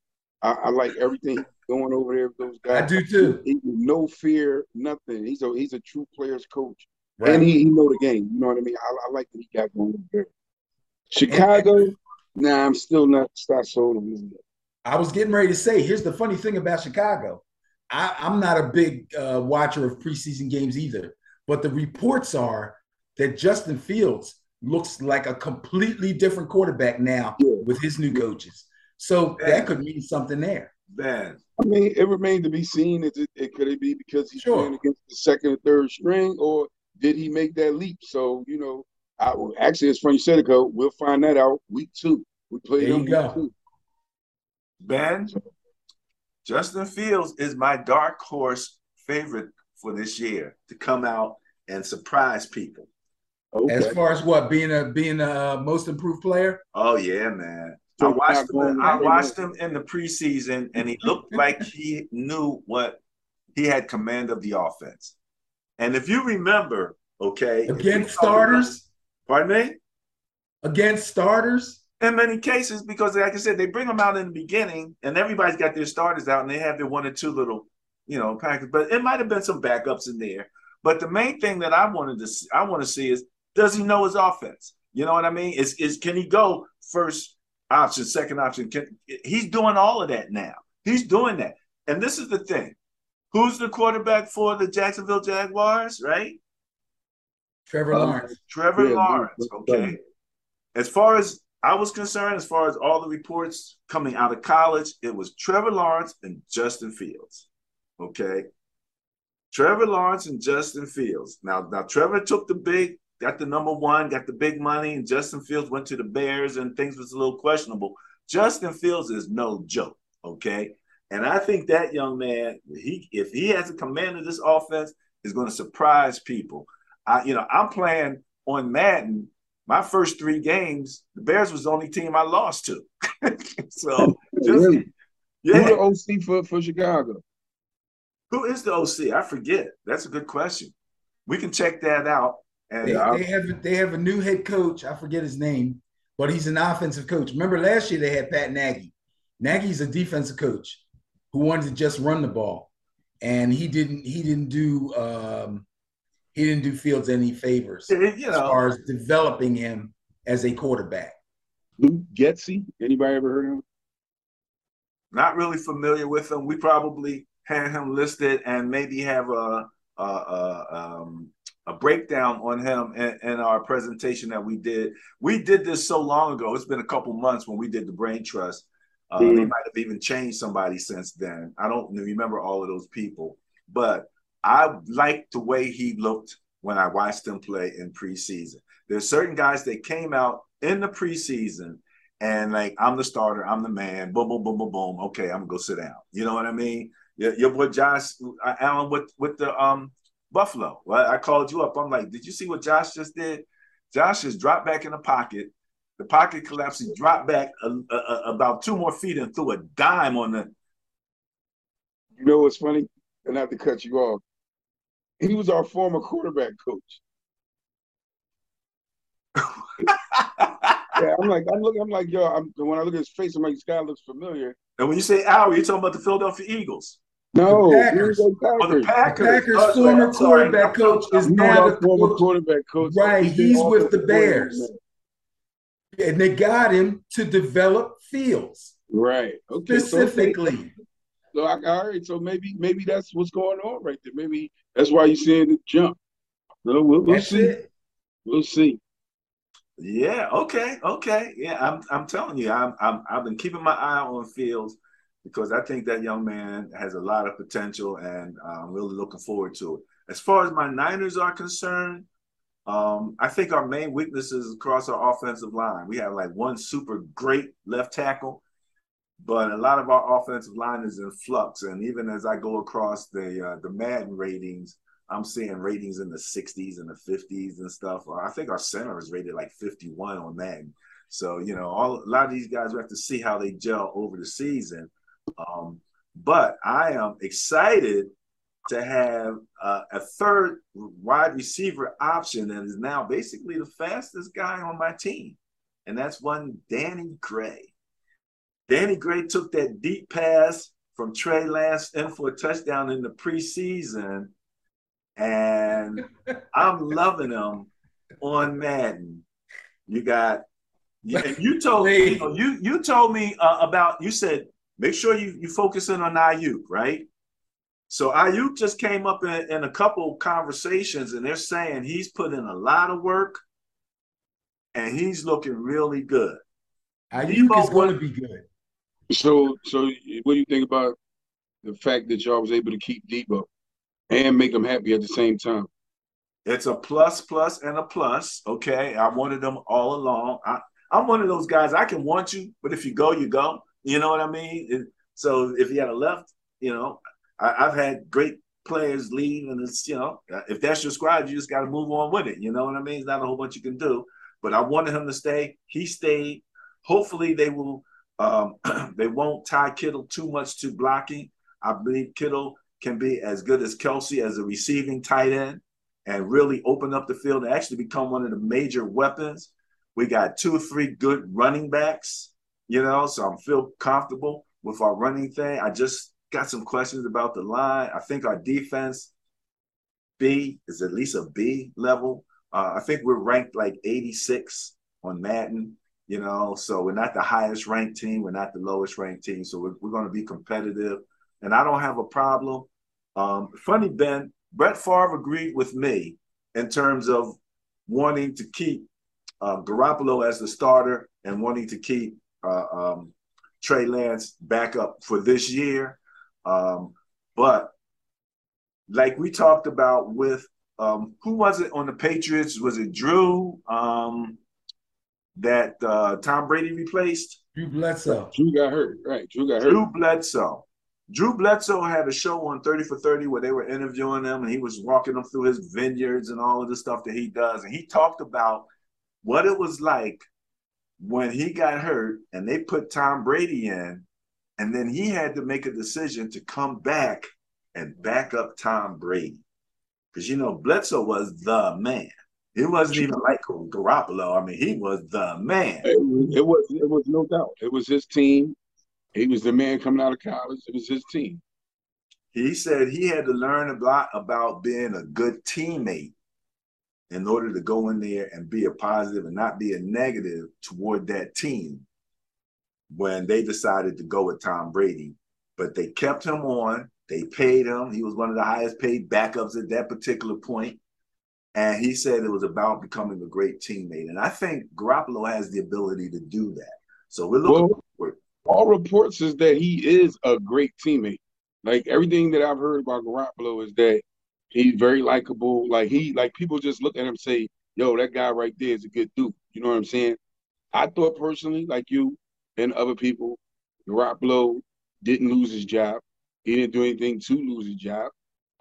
I, I like everything going over there with those guys. I do too. He, he, no fear, nothing. He's a he's a true players coach. Right. And he, he know the game. You know what I mean? I, I like that he got going there. Chicago, nah, I'm still not start sold on him. I was getting ready to say, here's the funny thing about Chicago. I, am not a big uh, watcher of preseason games either, but the reports are that Justin Fields looks like a completely different quarterback now yeah. with his new coaches. So Man. that could mean something there. Man. I mean, it remains to be seen. Is it, it could it be because he's sure. playing against the second or third string, or did he make that leap? So you know, I, actually, it's funny you said it. Go. We'll find that out week two. We play them week go. two. Ben, Justin Fields is my dark horse favorite for this year to come out and surprise people. Okay. As far as what being a being a uh, most improved player? Oh yeah, man. I watched him. I watched him in the preseason, and he looked *laughs* like he knew what he had command of the offense. And if you remember, okay, against starters, about, pardon me, against starters, in many cases, because like I said, they bring them out in the beginning, and everybody's got their starters out, and they have their one or two little, you know, packets. But it might have been some backups in there. But the main thing that I wanted to see, I want to see is does he know his offense? You know what I mean? Is is can he go first option, second option? Can, he's doing all of that now. He's doing that, and this is the thing Who's the quarterback for the Jacksonville Jaguars, right? Trevor uh, Lawrence. Trevor yeah, Lawrence. Okay. As far as I was concerned, as far as all the reports coming out of college, it was Trevor Lawrence and Justin Fields. Okay. Trevor Lawrence and Justin Fields. Now, now Trevor took the big, got the number one, got the big money, and Justin Fields went to the Bears, and things was a little questionable. Justin Fields is no joke. Okay. And I think that young man, he if he has a command of this offense, is going to surprise people. I, you know, I'm playing on Madden. My first three games, the Bears was the only team I lost to. *laughs* so, *laughs* just, really? yeah. The OC for, for Chicago? Who is the OC? I forget. That's a good question. We can check that out. And they, they have they have a new head coach. I forget his name, but he's an offensive coach. Remember last year they had Matt Nagy. Nagy's a defensive coach who wanted to just run the ball, and he didn't. He didn't do. Um, he didn't do Fields any favors you know, as far as developing him as a quarterback. Luke Getsy, anybody ever heard of him? Not really familiar with him. We probably had him listed and maybe have a a, a, um, a breakdown on him in, in, our presentation that we did. We did this so long ago. It's been a couple months when we did the brain trust. Uh, mm-hmm. They might have even changed somebody since then. I don't remember all of those people, but I liked the way he looked when I watched him play in preseason. There's certain guys that came out in the preseason and like I'm the starter, I'm the man, boom, boom, boom, boom, boom. Okay, I'm gonna go sit down. You know what I mean? Your, your boy Josh uh, Allen with with the um Buffalo. Well, I called you up. I'm like, did you see what Josh just did? Josh just dropped back in the pocket. The pocket collapsed. He dropped back a, a, a, about two more feet and threw a dime on the. You know what's funny? And not to cut you off, he was our former quarterback coach. yeah, I'm like, I'm looking, I'm like, yo, I'm, when I look at his face, I'm like, this guy looks familiar. And when you say Al, you're talking about the Philadelphia Eagles. No, the Packers. Oh, the Packers. Packers oh, former sorry, quarterback coach is now the former quarterback coach. Right, he's with the Bears. And they got him to develop Fields. Right. Okay. Specifically. So, so I, all right. So maybe maybe that's what's going on right there. Maybe that's why you're seeing the jump. So we'll, we'll see. It. We'll see. Yeah. Okay. Okay. Yeah. I'm. I'm telling you. I'm. I'm. I've been keeping my eye on Fields because I think that young man has a lot of potential, and I'm really looking forward to it. As far as my Niners are concerned, um, I think our main weaknesses across our offensive line. We have like one super great left tackle, but a lot of our offensive line is in flux. And even as I go across the uh, the Madden ratings, I'm seeing ratings in the 60s and the 50s and stuff. I think our center is rated like 51 on Madden. So you know, all a lot of these guys we have to see how they gel over the season. Um, but I am excited to have uh, a third wide receiver option that is now basically the fastest guy on my team, and that's one Danny Gray. Danny Gray took that deep pass from Trey Lance in for a touchdown in the preseason, and *laughs* I'm loving him on Madden. You got, and you told me, you, know, you, you told me uh, about. You said make sure you you focus in on Aiyuk, right? So Aiyuk just came up in, in a couple conversations, and they're saying he's put in a lot of work, and he's looking really good. Aiyuk is going to be good. So, so what do you think about the fact that y'all was able to keep Deebo and make him happy at the same time? It's a plus, plus, and a plus. Okay, I wanted them all along. I, I'm one of those guys. I can want you, but if you go, you go. You know what I mean? So if he had a left, you know, I, have had great players leave, and it's you know, if that's your squad, you just got to move on with it. You know what I mean? It's not a whole bunch you can do. But I wanted him to stay. He stayed. Hopefully, they will. Um, *clears throat* they won't tie Kittle too much to blocking. I believe Kittle can be as good as Kelce as a receiving tight end and really open up the field and actually become one of the major weapons. We got two or three good running backs you know, so I'm feel comfortable with our running thing. I just got some questions about the line. I think our defense B is at least a B level. Uh, I think we're ranked like 86 on Madden, you know, so we're not the highest ranked team. We're not the lowest ranked team. So we're, we're going to be competitive. And I don't have a problem Um, funny, Ben, Brett Favre agreed with me in terms of wanting to keep uh, Garoppolo as the starter and wanting to keep uh, um, Trey Lance back up for this year. Um, but like we talked about with um, who was it on the Patriots? Was it Drew um, that uh, Tom Brady replaced? Drew Bledsoe. Drew got hurt. Right. Drew got hurt. Drew Bledsoe. Drew Bledsoe had a show on 30 for 30 where they were interviewing him and he was walking them through his vineyards and all of the stuff that he does. And he talked about what it was like when he got hurt and they put Tom Brady in, and then he had to make a decision to come back and back up Tom Brady. Because you know, Bledsoe was the man. It wasn't even like Garoppolo. I mean, he was the man. It, it was it was no doubt. It was his team. He was the man coming out of college. It was his team. He said he had to learn a lot about being a good teammate in order to go in there and be a positive and not be a negative toward that team when they decided to go with Tom Brady. But they kept him on. They paid him. He was one of the highest paid backups at that particular point. And he said it was about becoming a great teammate. And I think Garoppolo has the ability to do that. So we're looking well, forward. All reports is that he is a great teammate. Like everything that I've heard about Garoppolo is that he's very likable. Like he like people just look at him and say, yo, that guy right there is a good dude. You know what I'm saying? I thought personally, like you and other people, Garoppolo didn't lose his job. He didn't do anything to lose his job.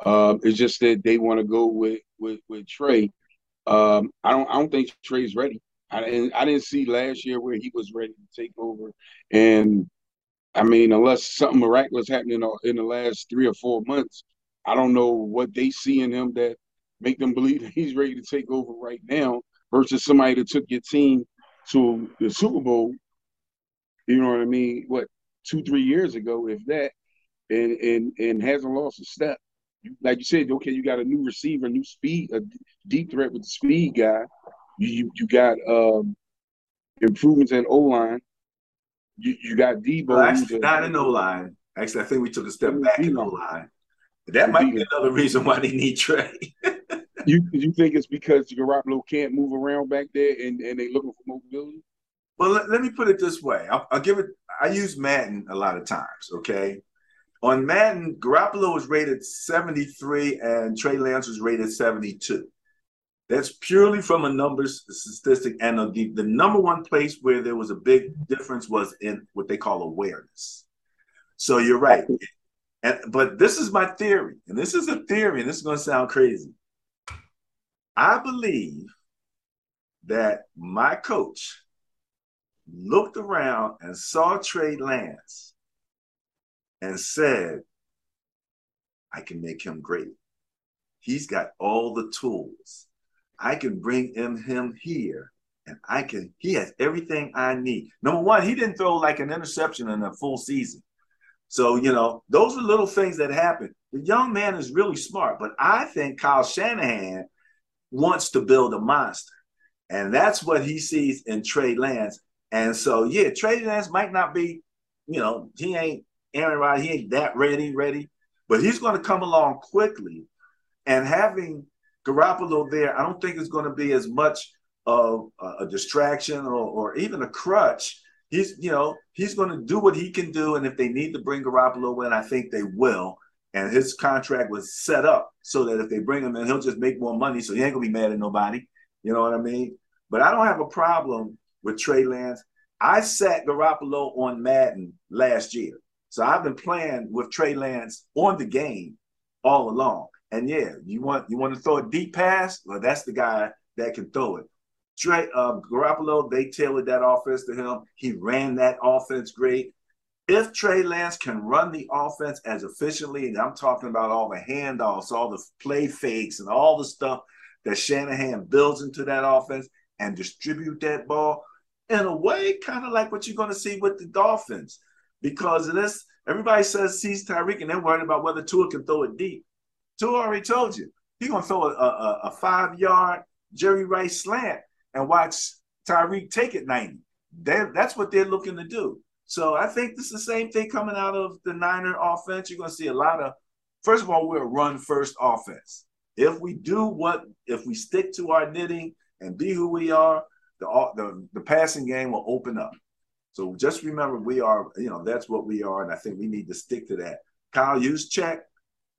Um, it's just that they want to go with with with Trey. Um, I don't I don't think Trey's ready. I didn't I didn't see last year where he was ready to take over. And I mean, unless something miraculous happened in, in the last three or four months, I don't know what they see in him that make them believe that he's ready to take over right now versus somebody that took your team to the Super Bowl. You know what I mean? What two, three years ago, if that, and and and hasn't lost a step. Like you said, okay, you got a new receiver, new speed, a deep threat with the speed guy. You you, you got um, improvements in O line. You you got Deebo. Well, actually, not in O line. Actually, I think we took a step back in O line. That might be another reason why they need Trey. *laughs* you you think it's because Garoppolo can't move around back there and, and they looking for mobility? Well, let, let me put it this way. I'll, I'll, give it. I use Madden a lot of times. Okay, on Madden, Garoppolo was rated 73 and Trey Lance was rated 72. That's purely from a numbers statistic, and the, the number one place where there was a big difference was in what they call awareness. So you're right. And but this is my theory, and this is a theory, and this is going to sound crazy. I believe that my coach looked around and saw Trey Lance and said, I can make him great. He's got all the tools. I can bring him, him here and I can, he has everything I need. Number one, he didn't throw like an interception in a full season. So, you know, those are little things that happen. The young man is really smart, but I think Kyle Shanahan wants to build a monster. And that's what he sees in Trey Lance. And so, yeah, Trey Lance might not be, you know, he ain't Aaron Rodgers, he ain't that ready, ready, but he's going to come along quickly. And having Garoppolo there, I don't think it's going to be as much of a, distraction or, or even a crutch he's you know he's going to do what he can do, and if they need to bring Garoppolo in, I think they will. And his contract was set up so that if they bring him in, he'll just make more money, so he ain't gonna be mad at nobody. You know what I mean? But I don't have a problem with Trey Lance. I sat Garoppolo on Madden last year, so I've been playing with Trey Lance on the game all along. And yeah, you want you want to throw a deep pass? Well, that's the guy that can throw it. Trey uh, Garoppolo, they tailored that offense to him. He ran that offense great. If Trey Lance can run the offense as efficiently, and I'm talking about all the handoffs, all the play fakes, and all the stuff that Shanahan builds into that offense and distribute that ball in a way, kind of like what you're going to see with the Dolphins. Because of this, everybody says sees Tyreek and they're worried about whether Tua can throw it deep. Tua already told you he's going to throw a, a, a five yard Jerry Rice slant and watch Tyreek take it 90. They, that's what they're looking to do. So I think this is the same thing coming out of the Niner offense. You're going to see a lot of first of all, we're a run first offense. If we do what, if we stick to our knitting and be who we are, the the, the passing game will open up. So just remember, we are, you know, that's what we are, and I think we need to stick to that. Kyle Juszczyk,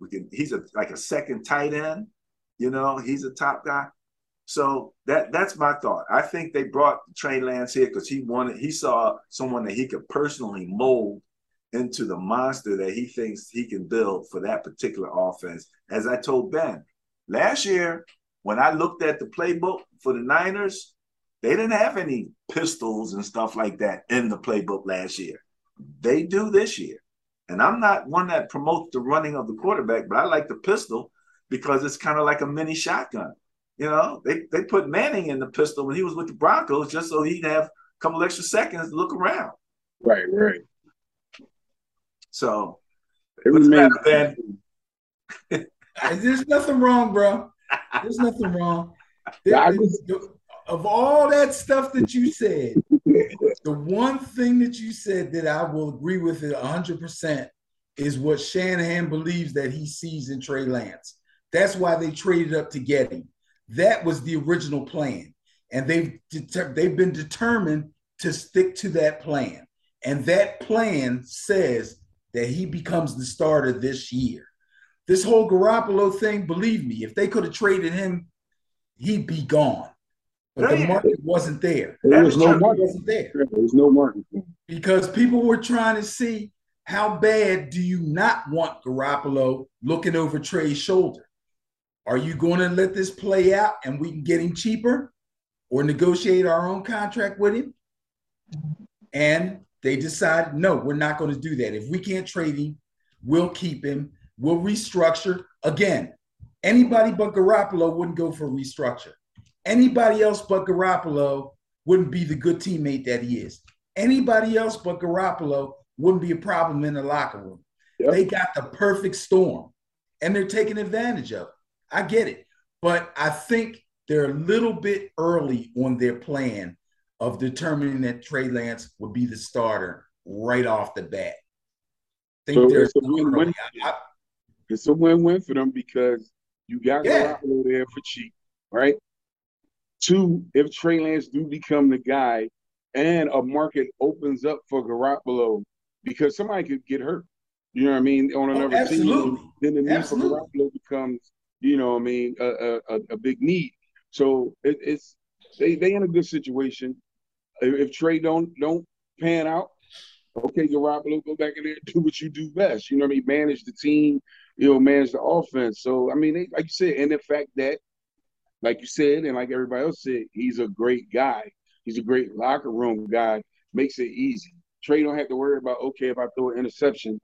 we can. He's a like a second tight end. You know, he's a top guy. So that that's my thought. I think they brought Trey Lance here because he wanted he saw someone that he could personally mold into the monster that he thinks he can build for that particular offense. As I told Ben last year, when I looked at the playbook for the Niners, they didn't have any pistols and stuff like that in the playbook last year. They do this year. And I'm not one that promotes the running of the quarterback, but I like the pistol because it's kind of like a mini shotgun. You know, they, they put Manning in the pistol when he was with the Broncos just so he'd have a couple extra seconds to look around. Right, right. So, it was matter, Ben? *laughs* There's nothing wrong, bro. There's nothing wrong. There, of all that stuff that you said, the one thing that you said that I will agree with it 100% is what Shanahan believes that he sees in Trey Lance. That's why they traded up to get him. That was the original plan. And they've, they've been determined to stick to that plan. And that plan says that he becomes the starter this year. This whole Garoppolo thing, believe me, if they could have traded him, he'd be gone. But the market wasn't there. There was no market. Wasn't there. There was no market. Because people were trying to see how bad do you not want Garoppolo looking over Trey's shoulder? Are you going to let this play out and we can get him cheaper or negotiate our own contract with him? And they decided, no, we're not going to do that. If we can't trade him, we'll keep him. We'll restructure. Again, anybody but Garoppolo wouldn't go for restructure. Anybody else but Garoppolo wouldn't be the good teammate that he is. Anybody else but Garoppolo wouldn't be a problem in the locker room. Yep. They got the perfect storm and they're taking advantage of it. I get it. But I think they're a little bit early on their plan of determining that Trey Lance would be the starter right off the bat. I think so it's, a win-win. it's a win-win for them because you got yeah. Garoppolo there for cheap, right? Two, if Trey Lance do become the guy and a market opens up for Garoppolo because somebody could get hurt. You know what I mean? On oh, another oh, team, then the need for Garoppolo becomes, you know I mean, a, a, a big need. So it, it's they they in a good situation. If, if Trey don't don't pan out, okay, Garoppolo, go back in there, do what you do best. You know what I mean? Manage the team, you know, manage the offense. So I mean, they, like you said, and the fact that like you said, and like everybody else said, he's a great guy. He's a great locker room guy. Makes it easy. Trey don't have to worry about okay if I throw an interception,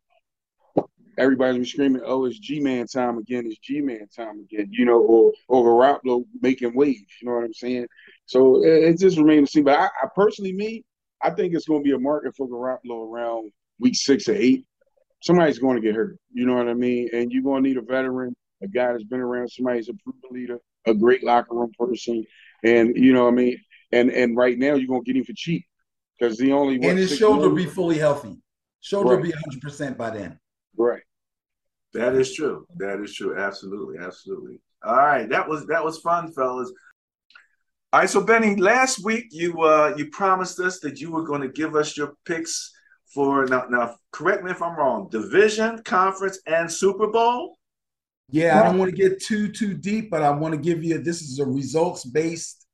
everybody's be screaming, "Oh, it's G-man time again! It's G-man time again!" You know, or or Garoppolo making waves. You know what I'm saying? So it, it just remains to see. But I, I, personally, me, I think it's going to be a market for Garoppolo around week six or eight. Somebody's going to get hurt. You know what I mean? And you're going to need a veteran, a guy that's been around, somebody who's a proven leader, a great locker room person, and you know what I mean. And and right now you're gonna get him for cheap because the only and his shoulder will be fully healthy. Shoulder right. be 100 percent by then. Right. That is true. That is true. Absolutely. Absolutely. All right. That was that was fun, fellas. All right. So Benny, last week you uh you promised us that you were going to give us your picks for now. Now, correct me if I'm wrong. Division, conference, and Super Bowl. Yeah, I don't want to get too too deep, but I want to give you this is a results based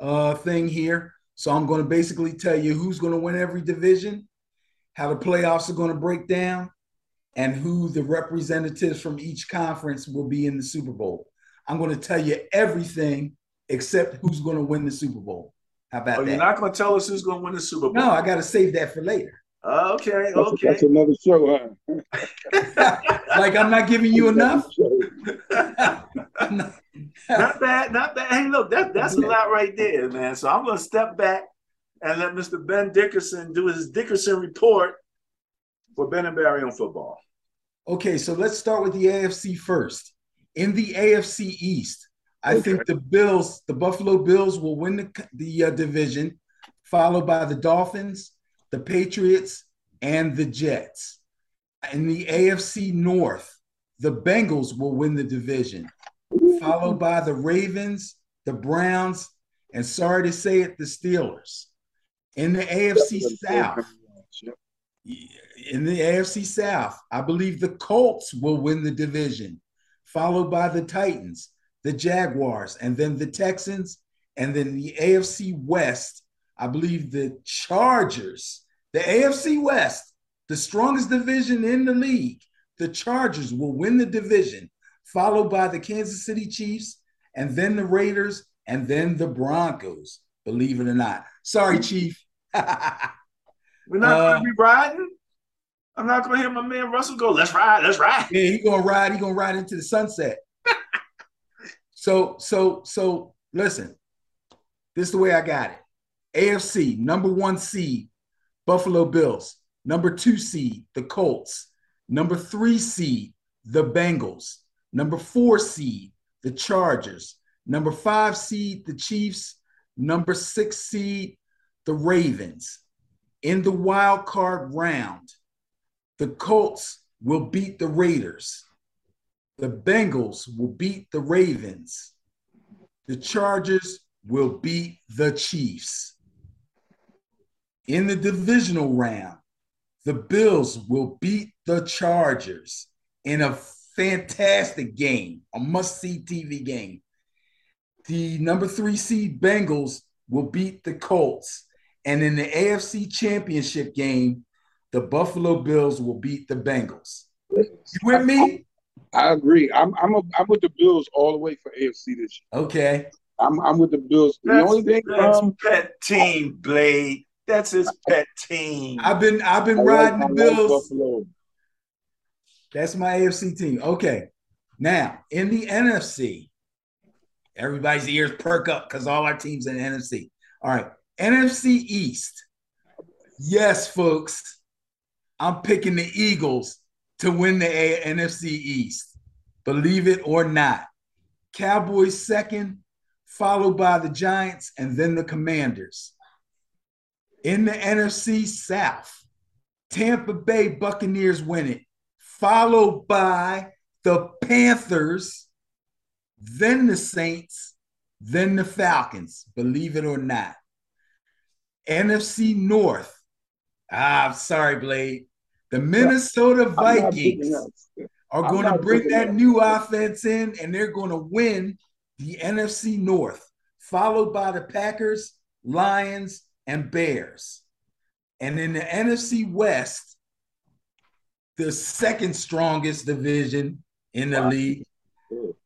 uh, thing here. So I'm going to basically tell you who's going to win every division, how the playoffs are going to break down, and who the representatives from each conference will be in the Super Bowl. I'm going to tell you everything except who's going to win the Super Bowl. How about oh, that? You're not going to tell us who's going to win the Super Bowl. No, I got to save that for later. Okay, okay. That's, another show, huh? *laughs* like I'm not giving you enough. *laughs* not, not bad, not bad. Hey, look, that, that's a lot right there, man. So I'm gonna step back and let Mr. Ben Dickerson do his Dickerson report for Ben and Barry on football. Okay, so let's start with the AFC first. In the AFC East, I okay. think the Bills, the Buffalo Bills, will win the, the uh, division, followed by the Dolphins, the Patriots, and the Jets. In the AFC North, the Bengals will win the division, followed by the Ravens, the Browns, and sorry to say it, the Steelers. In the AFC South, in the AFC South, I believe the Colts will win the division, followed by the Titans, the Jaguars, and then the Texans. And then the AFC West, I believe the Chargers, the AFC West, the strongest division in the league, the Chargers will win the division, followed by the Kansas City Chiefs, and then the Raiders, and then the Broncos, believe it or not. Sorry, Chief. *laughs* We're not uh, gonna be riding. I'm not gonna hear my man Russell go, let's ride, let's ride. Yeah, he gonna ride, he gonna ride into the sunset. *laughs* so, so, so listen, this is the way I got it. AFC, number one seed, Buffalo Bills. Number two seed, the Colts. Number three seed, the Bengals. Number four seed, the Chargers. Number five seed, the Chiefs. Number six seed, the Ravens. In the wild card round, the Colts will beat the Raiders. The Bengals will beat the Ravens. The Chargers will beat the Chiefs. In the divisional round, the Bills will beat the Chargers in a fantastic game, a must see TV game. The number three seed Bengals will beat the Colts. And in the AFC Championship game, the Buffalo Bills will beat the Bengals. You with me? I agree. I'm I'm a, I'm with the Bills all the way for AFC this year. Okay. I'm I'm with the Bills. That's, the only thing that's um, pet team, Blade. That's his pet team. I've been I've been I riding like, the Bills. Like that's my AFC team. Okay. Now in the NFC, everybody's ears perk up because all our teams in the NFC. All right. NFC East. Yes, folks. I'm picking the Eagles to win the NFC East. Believe it or not. Cowboys second, followed by the Giants and then the Commanders. In the NFC South, Tampa Bay Buccaneers win it, followed by the Panthers, then the Saints, then the Falcons, believe it or not. NFC North, ah, I'm sorry, Blade. The Minnesota Vikings are going to bring that new offense in and they're going to win the NFC North, followed by the Packers, Lions, and Bears. And in the NFC West, the second strongest division in the wow. league,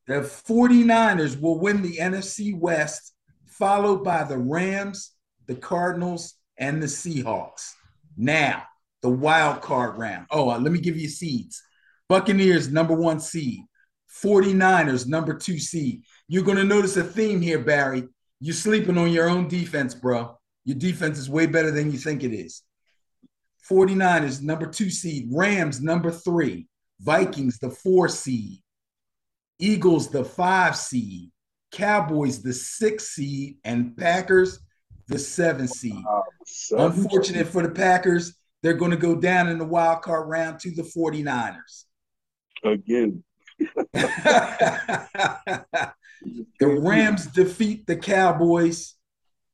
the 49ers will win the NFC West, followed by the Rams, the Cardinals, and the Seahawks. Now, the wild card round. Oh, uh, let me give you seeds. Buccaneers, number one seed. 49ers, number two seed. You're going to notice a theme here, Barry. You're sleeping on your own defense, bro. Your defense is way better than you think it is. 49ers, number two seed. Rams, number three. Vikings, the four seed. Eagles, the five seed. Cowboys, the six seed. And Packers, the seven seed. Unfortunate for the Packers, they're going to go down in the wild card round to the 49ers. Again. *laughs* the Rams defeat the Cowboys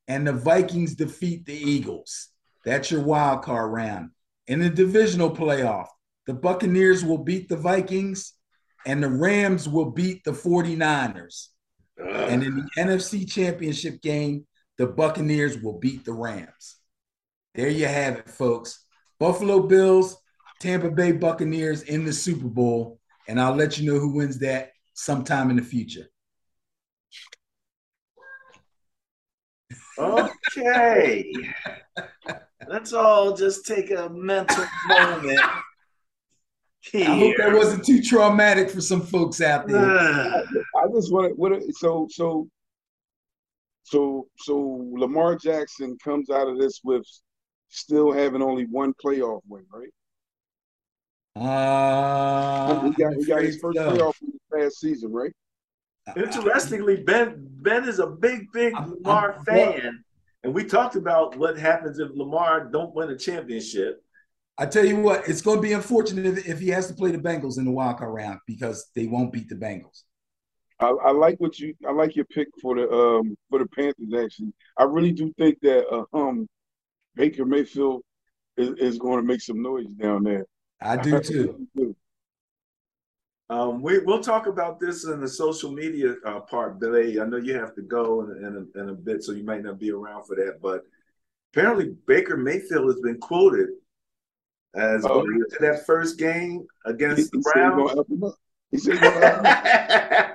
and the Vikings defeat the Eagles. That's your wild card round. In the divisional playoff, the Buccaneers will beat the Vikings and the Rams will beat the 49ers. And in the NFC Championship game, the Buccaneers will beat the Rams. There you have it, folks. Buffalo Bills, Tampa Bay Buccaneers in the Super Bowl. And I'll let you know who wins that sometime in the future. Okay. *laughs* Let's all just take a mental moment. Here. I hope that wasn't too traumatic for some folks out there. I, I just want to. What? So so so so Lamar Jackson comes out of this with still having only one playoff win, right? Uh, he got, he got his first so. playoff win past season, right? Interestingly, Ben Ben is a big, big I'm, Lamar I'm, fan, and we talked about what happens if Lamar don't win a championship. I tell you what, it's going to be unfortunate if, if he has to play the Bengals in the wild card round because they won't beat the Bengals. I, I, like what you. I like your pick for the um for the Panthers. Actually, I really do think that uh, um Baker Mayfield is, is going to make some noise down there. I *laughs* do too. Um, we, we'll talk about this in the social media uh, part, Billy. I know you have to go in, in, a, in a bit, so you might not be around for that. But apparently, Baker Mayfield has been quoted as oh. going into that first game against he, the Browns. He said, *laughs*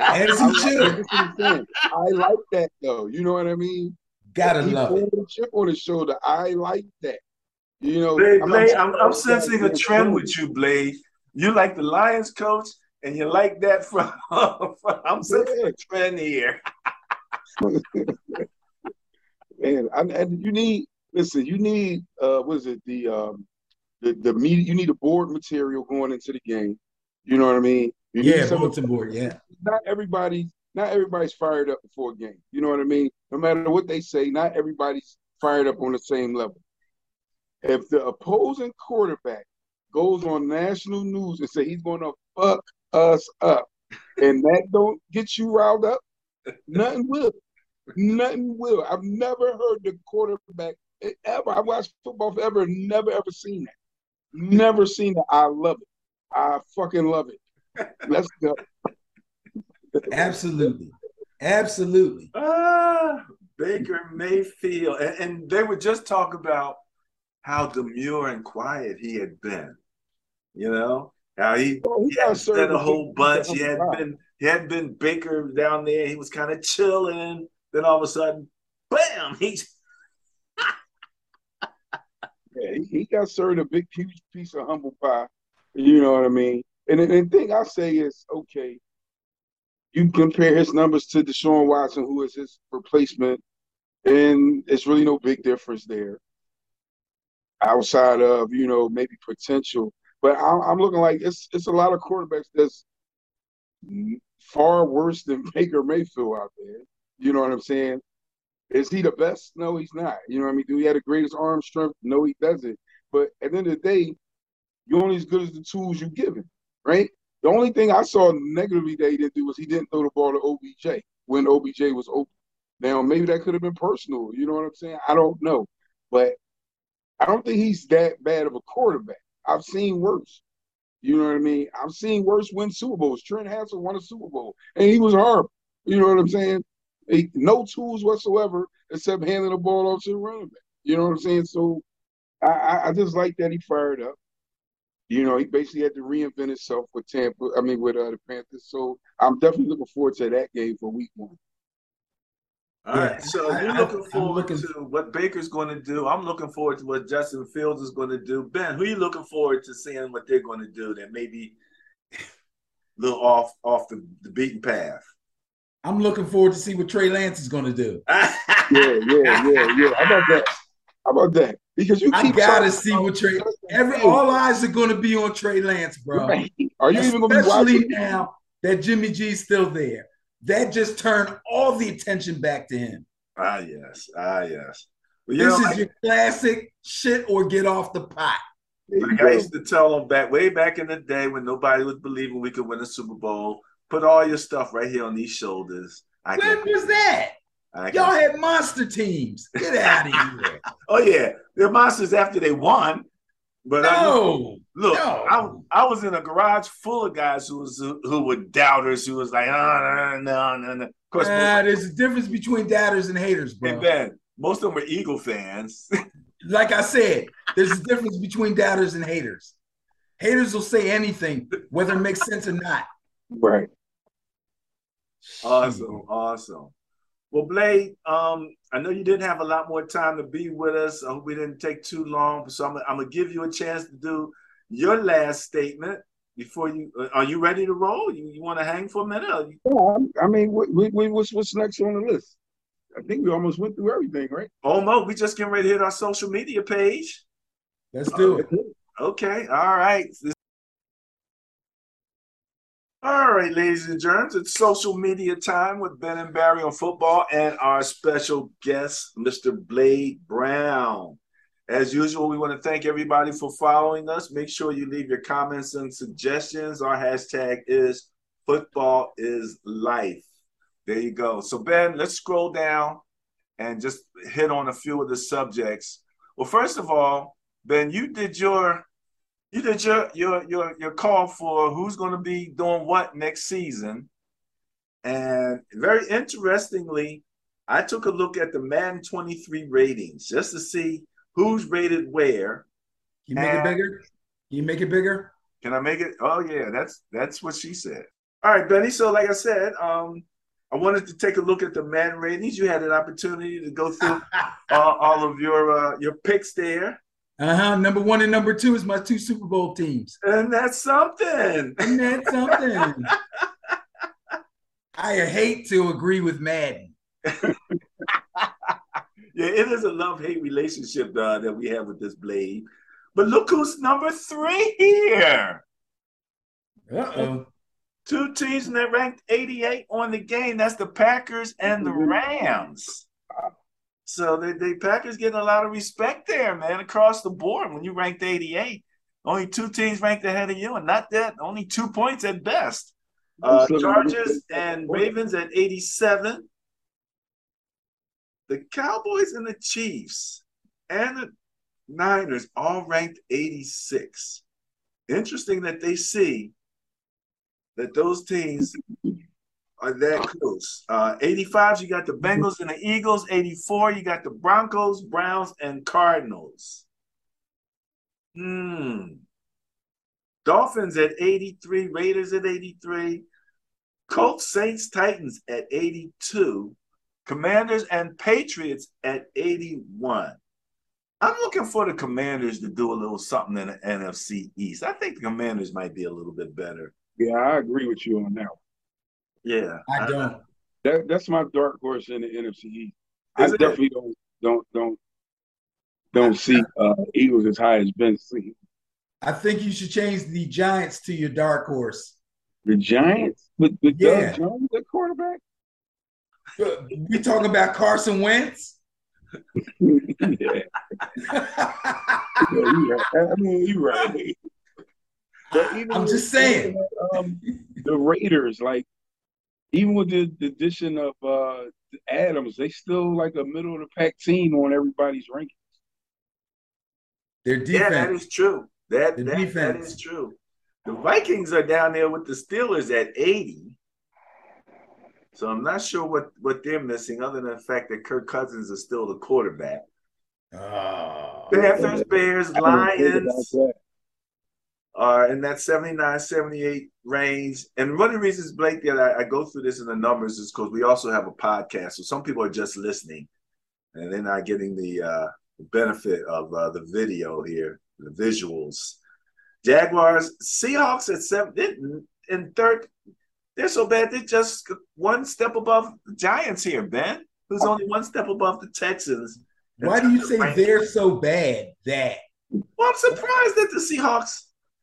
As he should. I like that, though. You know what I mean? Gotta he love it. A chip on his shoulder. I like that. You know, Blade, I'm, Blade, I'm, I'm sensing a trend with you, Blade. You like the Lions coach, and you like that from. *laughs* I'm sensing yeah. a trend here. *laughs* Man, and, and you need listen. You need uh, what is it? The um, the the media. You need a board material going into the game. You know what I mean? You yeah, bulletin board. Yeah. Not everybody. Not everybody's fired up before a game. You know what I mean? No matter what they say, not everybody's fired up on the same level. If the opposing quarterback goes on national news and say he's going to fuck us up, and that don't get you riled up, nothing will. Nothing will. I've never heard the quarterback ever. I watched football forever, never ever seen that. Never seen that. I love it. I fucking love it. Let's go. Absolutely. Absolutely. Ah, Baker Mayfield. And, and they would just talk about how demure and quiet he had been. You know, how he, oh, he, he had said a whole bunch. He had been he had been Baker down there. He was kind of chilling. Then all of a sudden, bam! He's *laughs* yeah, he, he got served a big huge piece of humble pie. You know what I mean? And the thing I say is, okay, you compare his numbers to Deshaun Watson, who is his replacement, and it's really no big difference there outside of you know maybe potential. But I'm, I'm looking like it's it's a lot of quarterbacks that's far worse than *laughs* Baker Mayfield out there. You know what I'm saying? Is he the best? No, he's not. You know what I mean? Do he have the greatest arm strength? No, he doesn't. But at the end of the day, you're only as good as the tools you give him, right? The only thing I saw negatively that he didn't do was he didn't throw the ball to OBJ when OBJ was open. Now maybe that could have been personal. You know what I'm saying? I don't know, but I don't think he's that bad of a quarterback. I've seen worse. You know what I mean? I've seen worse win Super Bowls. Trent Hansel won a Super Bowl, and he was horrible. You know what I'm saying? He, no tools whatsoever except handing the ball off to the running back. You know what I'm saying? So I, I just like that he fired up. You know, he basically had to reinvent himself with Tampa. I mean, with uh, the Panthers. So I'm definitely looking forward to that game for Week One. All yeah. right, so you're looking forward looking... to what Baker's going to do. I'm looking forward to what Justin Fields is going to do. Ben, who are you looking forward to seeing what they're going to do that maybe *laughs* a little off off the, the beaten path? I'm looking forward to see what Trey Lance is going to do. *laughs* yeah, yeah, yeah, yeah. How about that? How about that? Because you I gotta see what Trey. Every all eyes are going to be on Trey Lance, bro. Right. Are you Especially even going to be watching now that Jimmy G's still there? that just turned all the attention back to him. Ah, yes. Ah, yes. Well, this know, is your classic shit or get off the pot. Like I used to tell them back way back in the day when nobody was believing we could win a Super Bowl, put all your stuff right here on these shoulders. I when was that? Y'all had monster teams. Get out of *laughs* here. oh yeah, they're monsters after they won. But no, I, look, no. I, I was in a garage full of guys who was who were doubters, who was like, oh, no, no, no, no. Of course, uh, there's a difference between doubters and haters, bro. And Ben, most of them were Eagle fans. *laughs* like I said, there's a difference between doubters and haters. Haters will say anything, whether it makes sense or not. Right. Awesome, awesome. Well, Blade, um, I know you didn't have a lot more time to be with us. I hope we didn't take too long. So I'm, I'm gonna give you a chance to do your last statement before you. Uh, are you ready to roll? You, you want to hang for a minute? You... Yeah, I mean, we, we, what's what's next on the list? I think we almost went through everything, right? Almost. We just getting ready to hit our social media page. Let's do it. Okay. All right. All right, ladies and gentlemen, it's social media time with Ben and Barry on football and our special guest, Mr. Blade Brown. As usual, we want to thank everybody for following us. Make sure you leave your comments and suggestions. Our hashtag is football is life. There you go. So, Ben, let's scroll down and just hit on a few of the subjects. Well, first of all, Ben, you did your you did your your your your call for who's going to be doing what next season. And very interestingly, I took a look at the Madden 23 ratings just to see who's rated where. Can you make it bigger? Can you make it bigger? Can I make it? Oh yeah, that's that's what she said. All right, Benny. So like I said, um, I wanted to take a look at the Madden ratings. You had an opportunity to go through *laughs* all, all of your uh, your picks there. Uh huh. Number one and number two is my two Super Bowl teams, and that's something. And that's something. *laughs* I hate to agree with Madden. *laughs* yeah, it is a love hate relationship uh, that we have with this blade. But look who's number three here. Uh oh. Two teams that ranked 88 on the game. That's the Packers and the Rams. So the, the Packers getting a lot of respect there, man, across the board. When you ranked 88, only two teams ranked ahead of you, and not that, only two points at best. Uh, Chargers and Ravens at 87. The Cowboys and the Chiefs and the Niners all ranked 86. Interesting that they see that those teams are that close. Uh, 85s, you got the Bengals and the Eagles. 84, you got the Broncos, Browns, and Cardinals. Hmm. Dolphins at 83, Raiders at 83, Colts, Saints, Titans at 82, Commanders and Patriots at 81. I'm looking for the Commanders to do a little something in the NFC East. I think the Commanders might be a little bit better. Yeah, I agree with you on that. Yeah, I don't. That, that's my dark horse in the NFC East. I it? definitely don't don't don't don't see uh, Eagles as high as Ben seen. I think you should change the Giants to your dark horse. The Giants with, with yeah. Doug Jones at quarterback. We talking about Carson Wentz? *laughs* yeah. yeah, right. I mean, you're right. *laughs* I'm just saying. Um, the Raiders, like, even with the, the addition of uh, Adams, they still like a middle of the pack team on everybody's rankings. Their defense. Yeah, that is true. That, that, that is true. The Vikings are down there with the Steelers at 80. So I'm not sure what, what they're missing other than the fact that Kirk Cousins is still the quarterback. Oh, Panthers, Bears, Lions are in that 79, 78 range. And one of the reasons, Blake, that I, I go through this in the numbers is because we also have a podcast. So some people are just listening and they're not getting the uh, benefit of uh, the video here, the visuals. Jaguars, Seahawks at seven, in third. They're so bad. They're just one step above the Giants here, Ben, who's only one step above the Texans. Why do you say they're so bad that? Well, I'm surprised that the Seahawks.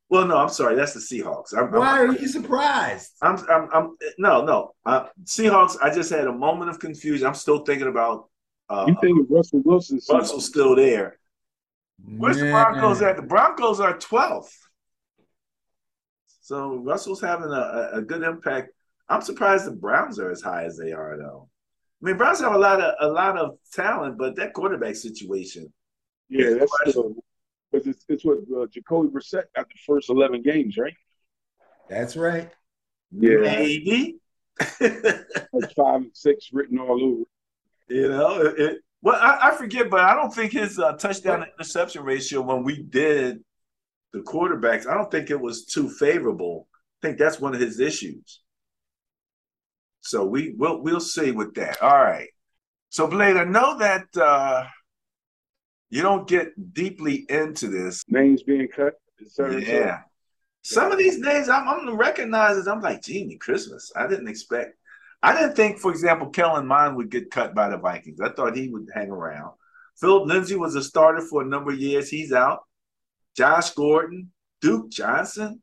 Well, no, I'm sorry. That's the Seahawks. I'm, Why I'm, are you surprised? I'm, I'm, I'm no, no. Uh, Seahawks. I just had a moment of confusion. I'm still thinking about. Uh, you think Russell Wilson? Russell's still there. Where's the Broncos at? The Broncos are 12th. So Russell's having a, a good impact. I'm surprised the Browns are as high as they are, though. I mean, Browns have a lot of a lot of talent, but that quarterback situation. Yeah, that's because it's, it's what uh, Jacoby Brissett got the first eleven games, right? That's right. Yeah, maybe. *laughs* like five and six written all over. You know, it, it, well, I, I, forget, but I don't think his uh, touchdown interception ratio when we did the quarterbacks, I don't think it was too favorable. I think that's one of his issues. So we will we'll see with that. All right. So Blade, I know that uh, you don't get deeply into this. Names being cut. Yeah. Some of these names I'm, I'm recognizing. I'm like, Genie Christmas. I didn't expect. I didn't think, for example, Kellen Mond would get cut by the Vikings. I thought he would hang around. Philip Lindsay was a starter for a number of years. He's out. Josh Gordon, Duke Johnson.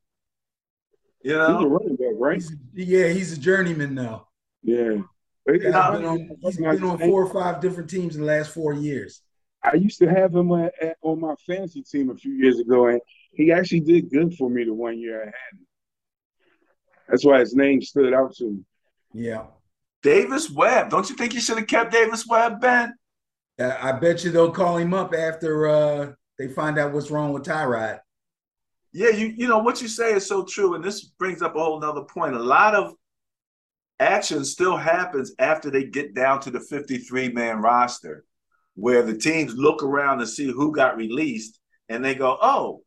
You know, he's a running back, right? He's, yeah, he's a journeyman now. Yeah. He's been, on, he's been on four or five different teams in the last four years. I used to have him at, at, on my fantasy team a few years ago, and he actually did good for me the one year I had him. That's why his name stood out to me. Yeah. Davis Webb. Don't you think you should have kept Davis Webb, Ben? Uh, I bet you they'll call him up after uh, they find out what's wrong with Tyrod. Yeah, you you know what you say is so true, and this brings up a whole nother point. A lot of action still happens after they get down to the 53 man roster, where the teams look around to see who got released, and they go, "Oh,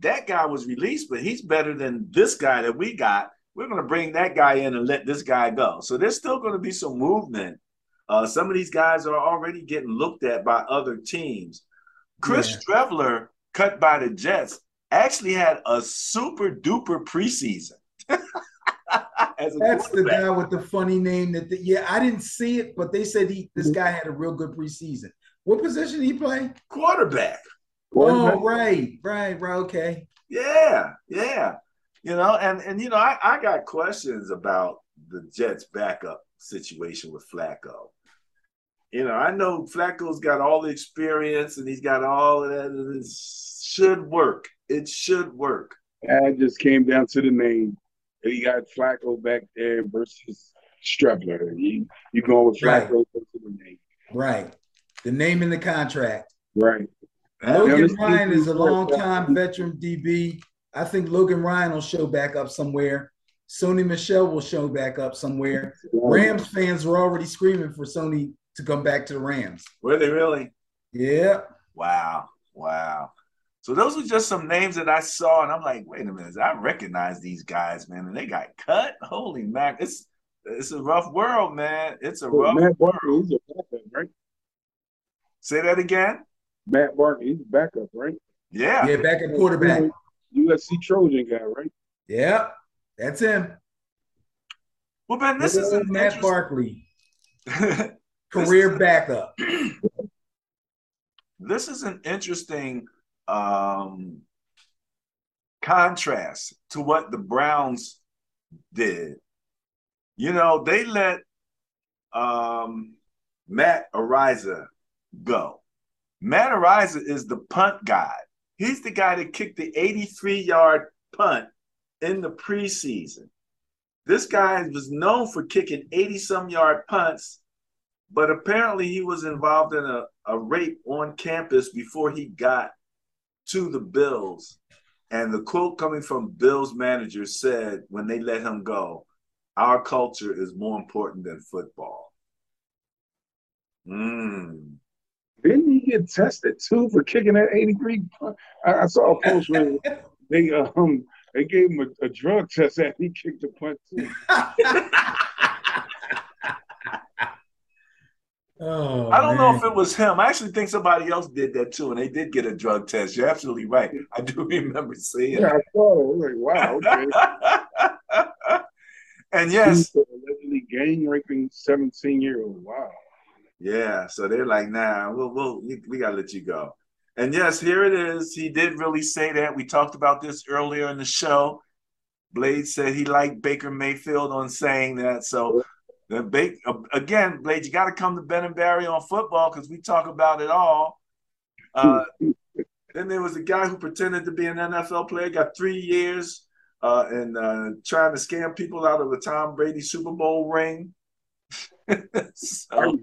that guy was released, but he's better than this guy that we got. We're going to bring that guy in and let this guy go." So there's still going to be some movement. Uh, some of these guys are already getting looked at by other teams. Chris yeah. Streveler, cut by the Jets, actually had a super duper preseason. *laughs* That's the guy with the funny name. That the, yeah, I didn't see it, but they said he this guy had a real good preseason. What position did he play? Quarterback. Oh, right, right, right. Okay. Yeah, yeah. You know, and and you know, I, I got questions about the Jets backup situation with Flacco. You know, I know Flacco's got all the experience and he's got all of that. It should work. It should work. It just came down to the name. You got Flacco back there versus Streveler. You you going with Flacco right. the name. Right. The name in the contract. Right. Logan Ryan is a long-time veteran DB. I think Logan Ryan will show back up somewhere. Sony Michel will show back up somewhere. Rams fans are already screaming for Sony to come back to the Rams. Were they really? Yeah. Wow. Wow. So those were just some names that I saw, and I'm like, wait a minute, I recognize these guys, man, and they got cut. Holy man, it's it's a rough world, man. It's a rough Matt Barkley, he's a backup, right? Say that again. Matt Barkley, he's a backup, right? Yeah. Yeah, backup quarterback. USC Trojan guy, right? Yeah, that's him. Well, Ben, this is Matt Barkley, *laughs* career backup. *clears throat* this is an interesting um, contrast to what the Browns did. You know, they let um, Matt Araiza go. Matt Araiza is the punt guy. He's the guy that kicked the 83 yard punt in the preseason. This guy was known for kicking 80 some yard punts, but apparently he was involved in a, a rape on campus before he got to the Bills. And the quote coming from Bills manager said when they let him go, our culture is more important than football. Mm. Didn't he get tested too for kicking that 83? I, I saw a post where *laughs* they um they gave him a, a drug test after he kicked the punt too. *laughs* Oh, I don't man. know if it was him. I actually think somebody else did that too, and they did get a drug test. You're absolutely right. I do *laughs* remember seeing. It. Yeah, I saw it. I was like, wow, okay. and yes, allegedly gang raping 17 year old. Wow. Yeah, so they're like, nah, we'll, we'll we, we gotta let you go. And yes, here it is. He did really say that. We talked about this earlier in the show. Blade said he liked Baker Mayfield on saying that. So the big again, Blade, you got to come to Ben and Barry on football because we talk about it all. Uh, then there was a guy who pretended to be an NFL player, got three years, uh, and uh, trying to scam people out of a Tom Brady Super Bowl ring. *laughs* so,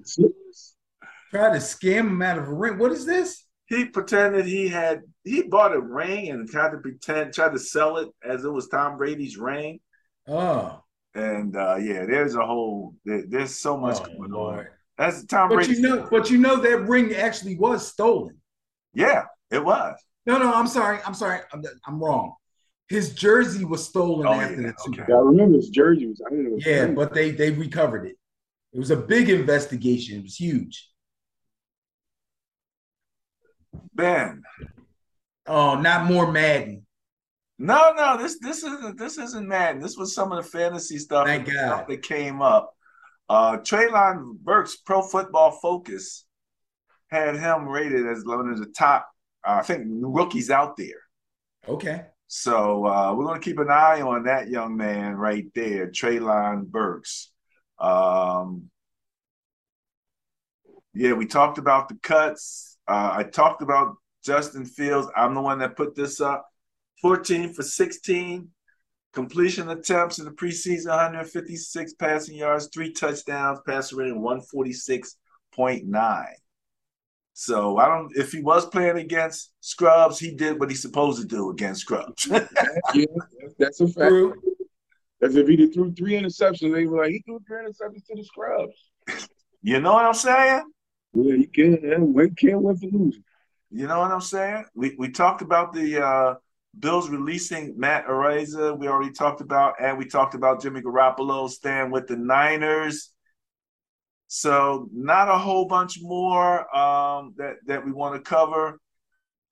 Try to scam him out of a ring. What is this? He pretended he had he bought a ring and tried to pretend, tried to sell it as it was Tom Brady's ring. Oh. And uh, yeah, there's a whole there, there's so much oh, going Lord. on. That's Tom but Brady. You know, but you know that ring actually was stolen. Yeah, it was. No, no, I'm sorry. I'm sorry. I'm, I'm wrong. His jersey was stolen oh, after yeah, the Super okay. I remember his jersey was. I was yeah, but they they recovered it. It was a big investigation. It was huge. Ben. Oh, not more Madden. No, no, this this isn't this isn't Madden. This was some of the fantasy stuff, Thank that, God. that came up. Uh Treylon Burks Pro Football Focus had him rated as one of the top, uh, I think, rookies out there. Okay. So uh, we're going to keep an eye on that young man right there, Treylon Burks. Um, yeah, we talked about the cuts. Uh, I talked about Justin Fields. I'm the one that put this up. 14 for 16 completion attempts in the preseason, 156 passing yards, three touchdowns, passer rating 146.9. So I don't. If he was playing against Scrubs, he did what he's supposed to do against Scrubs. *laughs* yeah, that's a fact. True. As if he threw three interceptions, they were like, he threw three interceptions to the Scrubs. You know what I'm saying? Yeah, you can't. We can't win for losing. You know what I'm saying? We we talked about the uh, Bills releasing Matt Araiza. We already talked about, and we talked about Jimmy Garoppolo staying with the Niners. So not a whole bunch more um, that that we want to cover.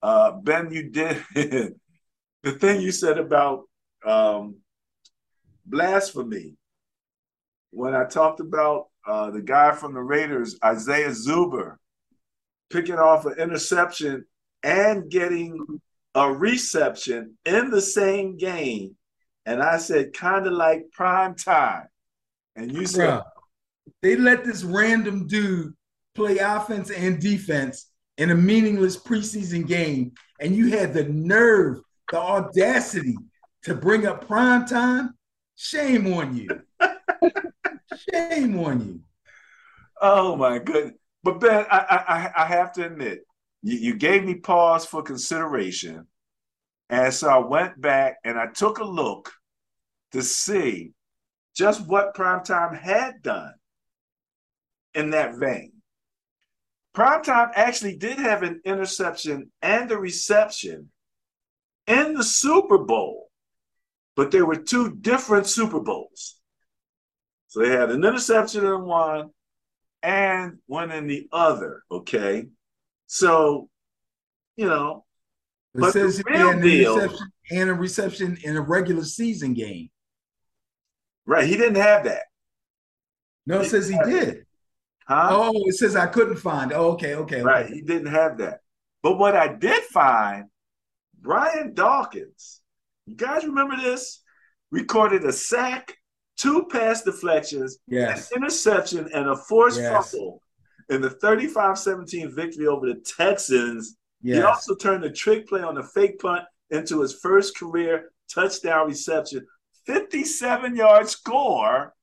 Uh, ben, you did *laughs* the thing you said about um, blasphemy when I talked about uh, the guy from the Raiders, Isaiah Zuber, picking off an interception and getting a reception in the same game. And I said, kind of like prime time. And you said, Bruh they let this random dude play offense and defense in a meaningless preseason game, and you had the nerve, the audacity to bring up prime time. Shame on you. *laughs* Shame on you. Oh my goodness. But Ben, I, I, I have to admit, you, you gave me pause for consideration. And so I went back and I took a look to see just what primetime had done in that vein. Primetime actually did have an interception and a reception in the Super Bowl, but there were two different Super Bowls. So they had an interception in one and one in the other. Okay. So, you know, but says the real deal, and a reception in a regular season game. Right. He didn't have that. No, it he says he did. Huh? Oh, it says I couldn't find. Oh, okay, okay, right. Okay. He didn't have that. But what I did find, Brian Dawkins, you guys remember this? Recorded a sack, two pass deflections, yes. an interception, and a forced yes. fumble in the 35-17 victory over the Texans. Yes. He also turned a trick play on the fake punt into his first career touchdown reception, 57 yard score.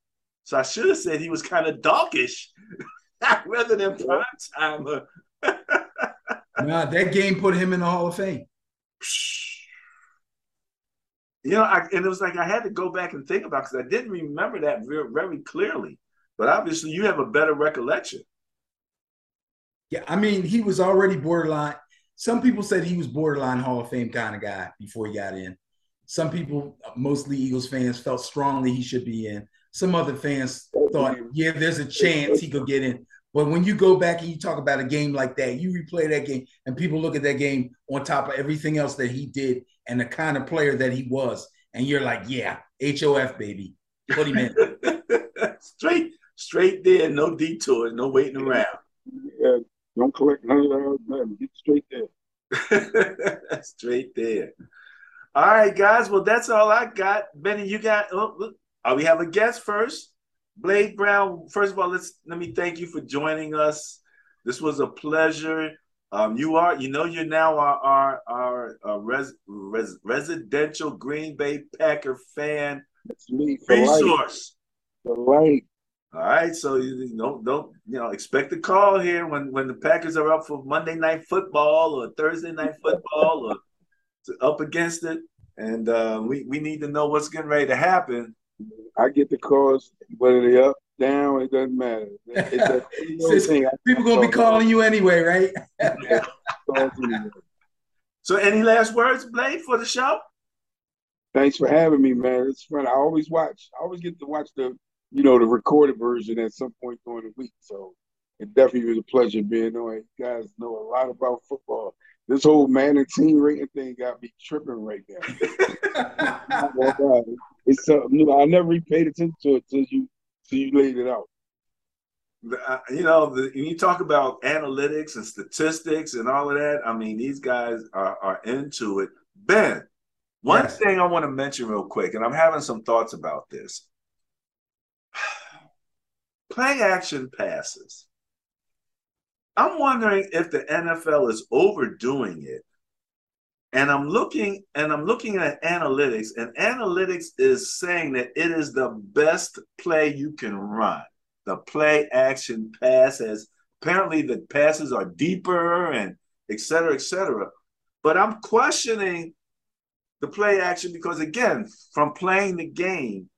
So I should have said he was kind of dawkish *laughs* rather than prime timer. *laughs* nah, that game put him in the Hall of Fame. You know, I, and it was like I had to go back and think about because I didn't remember that very, very clearly. But obviously, you have a better recollection. Yeah, I mean, he was already borderline. Some people said he was borderline Hall of Fame kind of guy before he got in. Some people, mostly Eagles fans, felt strongly he should be in. Some other fans thought, yeah, there's a chance he could get in. But when you go back and you talk about a game like that, you replay that game, and people look at that game on top of everything else that he did and the kind of player that he was, and you're like, yeah, HOF baby, put him in. straight, straight there, no detours, no waiting around. Yeah, don't collect none of that. Man. Get straight there. *laughs* straight there. All right, guys. Well, that's all I got. Benny, you got. Oh, look, uh, we have a guest first. Blade Brown, first of all, let's let me thank you for joining us. This was a pleasure. Um, you are, you know, you're now our our, our, our res, res, residential Green Bay Packer fan That's me resource. For life. All right, so you don't don't you know expect a call here when when the Packers are up for Monday night football or Thursday night football or up against it, and uh, we we need to know what's getting ready to happen. I get the calls whether they're up, down, it doesn't matter. It's a, *laughs* people gonna be calling you anyway, right? *laughs* so, any last words, Blade, for the show? Thanks for having me, man. It's fun. I always watch. I always get to watch the, you know, the recorded version at some point during the week. So it definitely was a pleasure being on. You guys know a lot about football. This whole Madden team rating thing got me tripping right now. *laughs* it's something new. I never paid attention to it till you till you laid it out. Uh, you know, the, when you talk about analytics and statistics and all of that, I mean, these guys are, are into it. Ben, one yes. thing I want to mention real quick, and I'm having some thoughts about this. *sighs* Play action passes. I'm wondering if the NFL is overdoing it. And I'm looking and I'm looking at analytics, and analytics is saying that it is the best play you can run. The play action pass as apparently the passes are deeper and et cetera, et cetera. But I'm questioning the play action because again, from playing the game,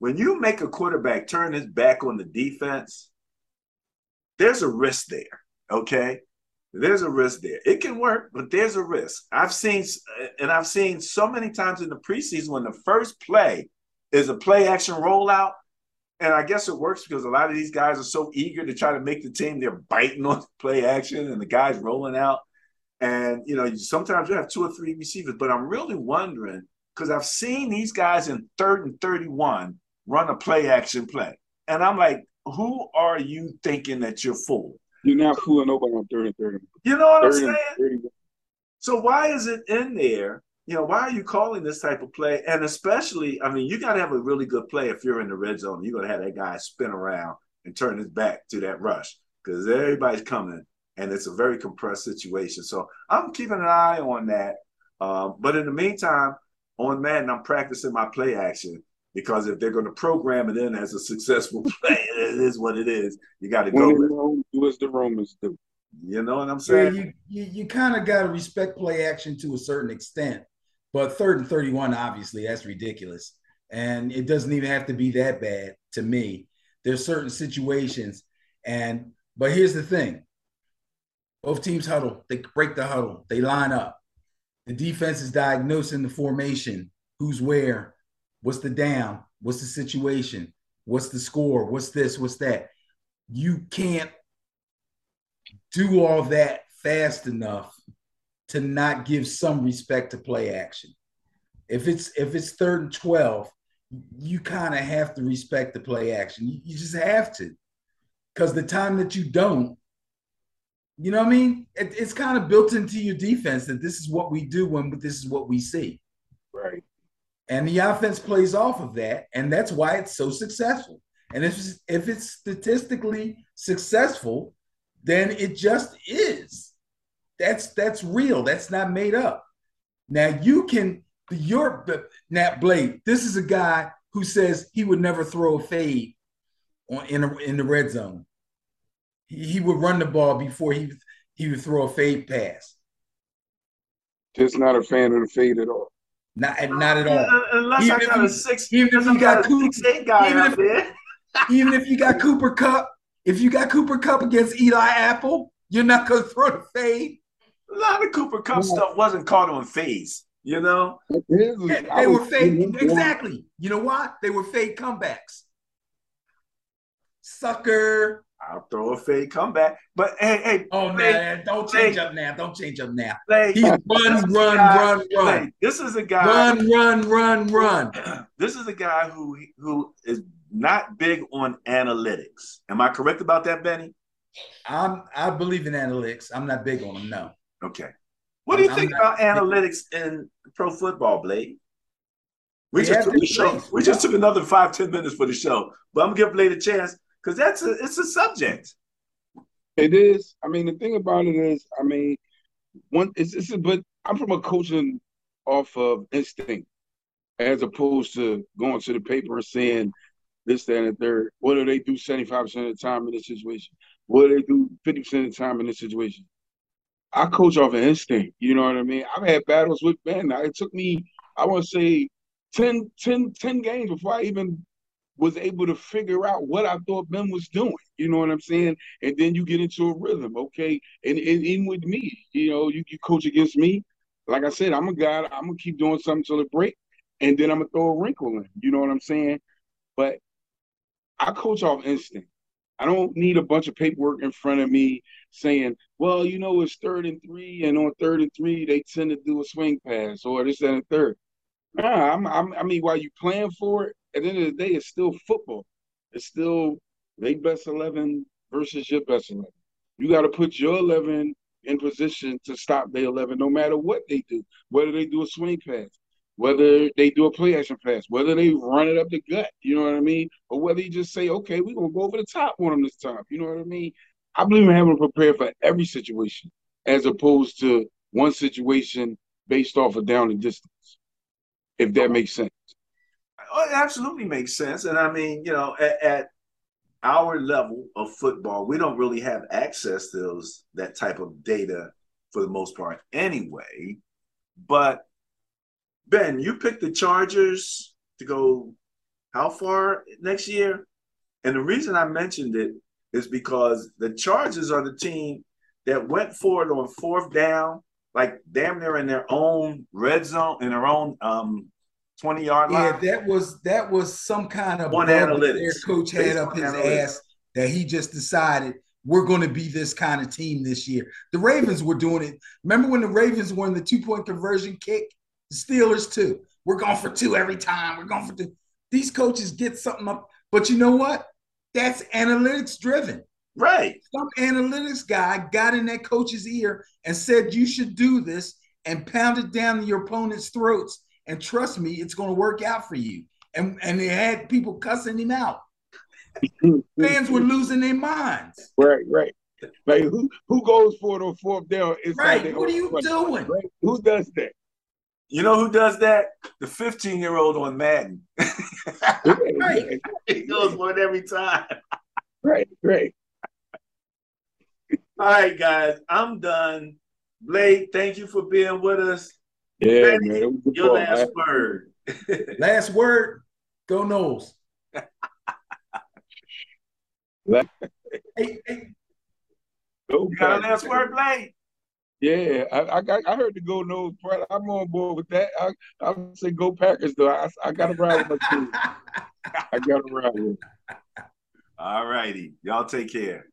when you make a quarterback turn his back on the defense, there's a risk there. Okay. There's a risk there. It can work, but there's a risk. I've seen, uh, and I've seen so many times in the preseason when the first play is a play action rollout. And I guess it works because a lot of these guys are so eager to try to make the team, they're biting *laughs* on play action and the guys rolling out. And, you know, sometimes you have two or three receivers, but I'm really wondering because I've seen these guys in third and 31 run a play action play. And I'm like, who are you thinking that you're fooling? You're not fooling nobody on third and 30. You know what I'm saying? So why is it in there? You know, why are you calling this type of play? And especially, I mean, you got to have a really good play if you're in the red zone. You're going to have that guy spin around and turn his back to that rush because everybody's coming and it's a very compressed situation. So I'm keeping an eye on that. Um, but in the meantime, on Madden, I'm practicing my play action because if they're going to program it in as a successful *laughs* play, it is what it is. You got to go. Rome, do as the Romans do. You know what I'm saying? Yeah, you you, you kind of got to respect play action to a certain extent, but third and 31, obviously, that's ridiculous, and it doesn't even have to be that bad to me. There's certain situations, and but here's the thing: both teams huddle. They break the huddle. They line up. The defense is diagnosing the formation, who's where, what's the down, what's the situation, what's the score, what's this, what's that. You can't do all that fast enough to not give some respect to play action. If it's if it's third and 12, you kind of have to respect the play action. You, you just have to. Because the time that you don't, you know what I mean? It, it's kind of built into your defense that this is what we do when this is what we see. And the offense plays off of that, and that's why it's so successful. And if it's, if it's statistically successful, then it just is. That's that's real. That's not made up. Now you can your Nat Blade. This is a guy who says he would never throw a fade on in a, in the red zone he would run the ball before he he would throw a fade pass. Just not a fan of the fade at all. Not not at all. Unless even I got a six, even if you got, Cooper, six, guy even, if, *laughs* even if you got Cooper Kupp, if you got Cooper Kupp against Eli Apple, you're not gonna throw the fade. A lot of Cooper Kupp yeah. stuff wasn't caught on fades. You know, yeah, they were fake. Exactly. You know what? They were fake comebacks. Sucker. I'll throw a fade comeback. But hey, hey. Oh man, don't change up now. Don't change up now. He run, run, run, run. This is a guy. Run, run, run, run. *clears throat* this is a guy who who is not big on analytics. Am I correct about that, Benny? I'm I believe in analytics. I'm not big on them, no. Okay. What do you I'm, think I'm about analytics in pro football, Blade? We just took the show. We just took another five, ten minutes for the show. But I'm gonna give Blade a chance because that's a it's a subject. It is. I mean, the thing about it is, I mean, one it's, it's but I'm from a coaching off of instinct as opposed to going to the paper and saying this, that, and the third. What do they do 75% of the time in this situation? What do they do 50% of the time in this situation? I coach off of instinct. You know what I mean? I've had battles with Ben. It took me, I want to say, 10, 10, 10 games before I even was able to figure out what I thought Ben was doing. You know what I'm saying? And then you get into a rhythm, okay? And, and even with me, you know, you, you coach against me. Like I said, I'm a guy. I'm gonna keep doing something till it break, and then I'm gonna throw a wrinkle in. You know what I'm saying? But I coach off instinct. I don't need a bunch of paperwork in front of me saying, well, you know, it's third and three, and on third and three, they tend to do a swing pass or this and a third. Nah, I'm, I'm, i mean, while you plan for it, at the end of the day, it's still football. It's still they best eleven versus your best eleven. You got to put your eleven in position to stop their eleven, no matter what they do. Whether they do a swing pass, whether they do a play action pass, whether they run it up the gut, you know what I mean, or whether you just say, okay, we're gonna go over the top on them this time. You know what I mean? I believe in having to prepare for every situation as opposed to one situation based off of down and distance. If that makes sense. Oh, it absolutely makes sense. And I mean, you know, at, at our level of football, we don't really have access to those that type of data for the most part anyway. But Ben, you picked the Chargers to go how far next year? And the reason I mentioned it is because the Chargers are the team that went for it on fourth down, like damn near in their own red zone, in their own um 20 yard line. Yeah, that was that was some kind of one analytics. Their coach had up his analytics. ass that he just decided we're going to be this kind of team this year. The Ravens were doing it. Remember when the Ravens won the two point conversion kick? The Steelers too. We're going for two every time. We're going for two. These coaches get something up, but you know what? That's analytics driven. Right. Some analytics guy got in that coach's ear and said, You should do this and pounded down your opponent's throats. And trust me, it's going to work out for you. And, and they had people cussing him out. *laughs* Fans were losing their minds. Right, right. Like who who goes for the fourth down? Right. What are you doing? Right? Who does that? You know who does that? The 15 year old on Madden. *laughs* right. he goes for it every time. Right, right. All right, guys, I'm done. Blake, thank you for being with us. Yeah, man. Your last man. word. *laughs* last word. Go Noles. *laughs* hey, hey. Go you got a last word, Blake? Yeah, I, I got. I heard the go Noles part. I'm on board with that. I I say go Packers though. I, I got to ride with my team. *laughs* I got to ride with. All righty, y'all take care.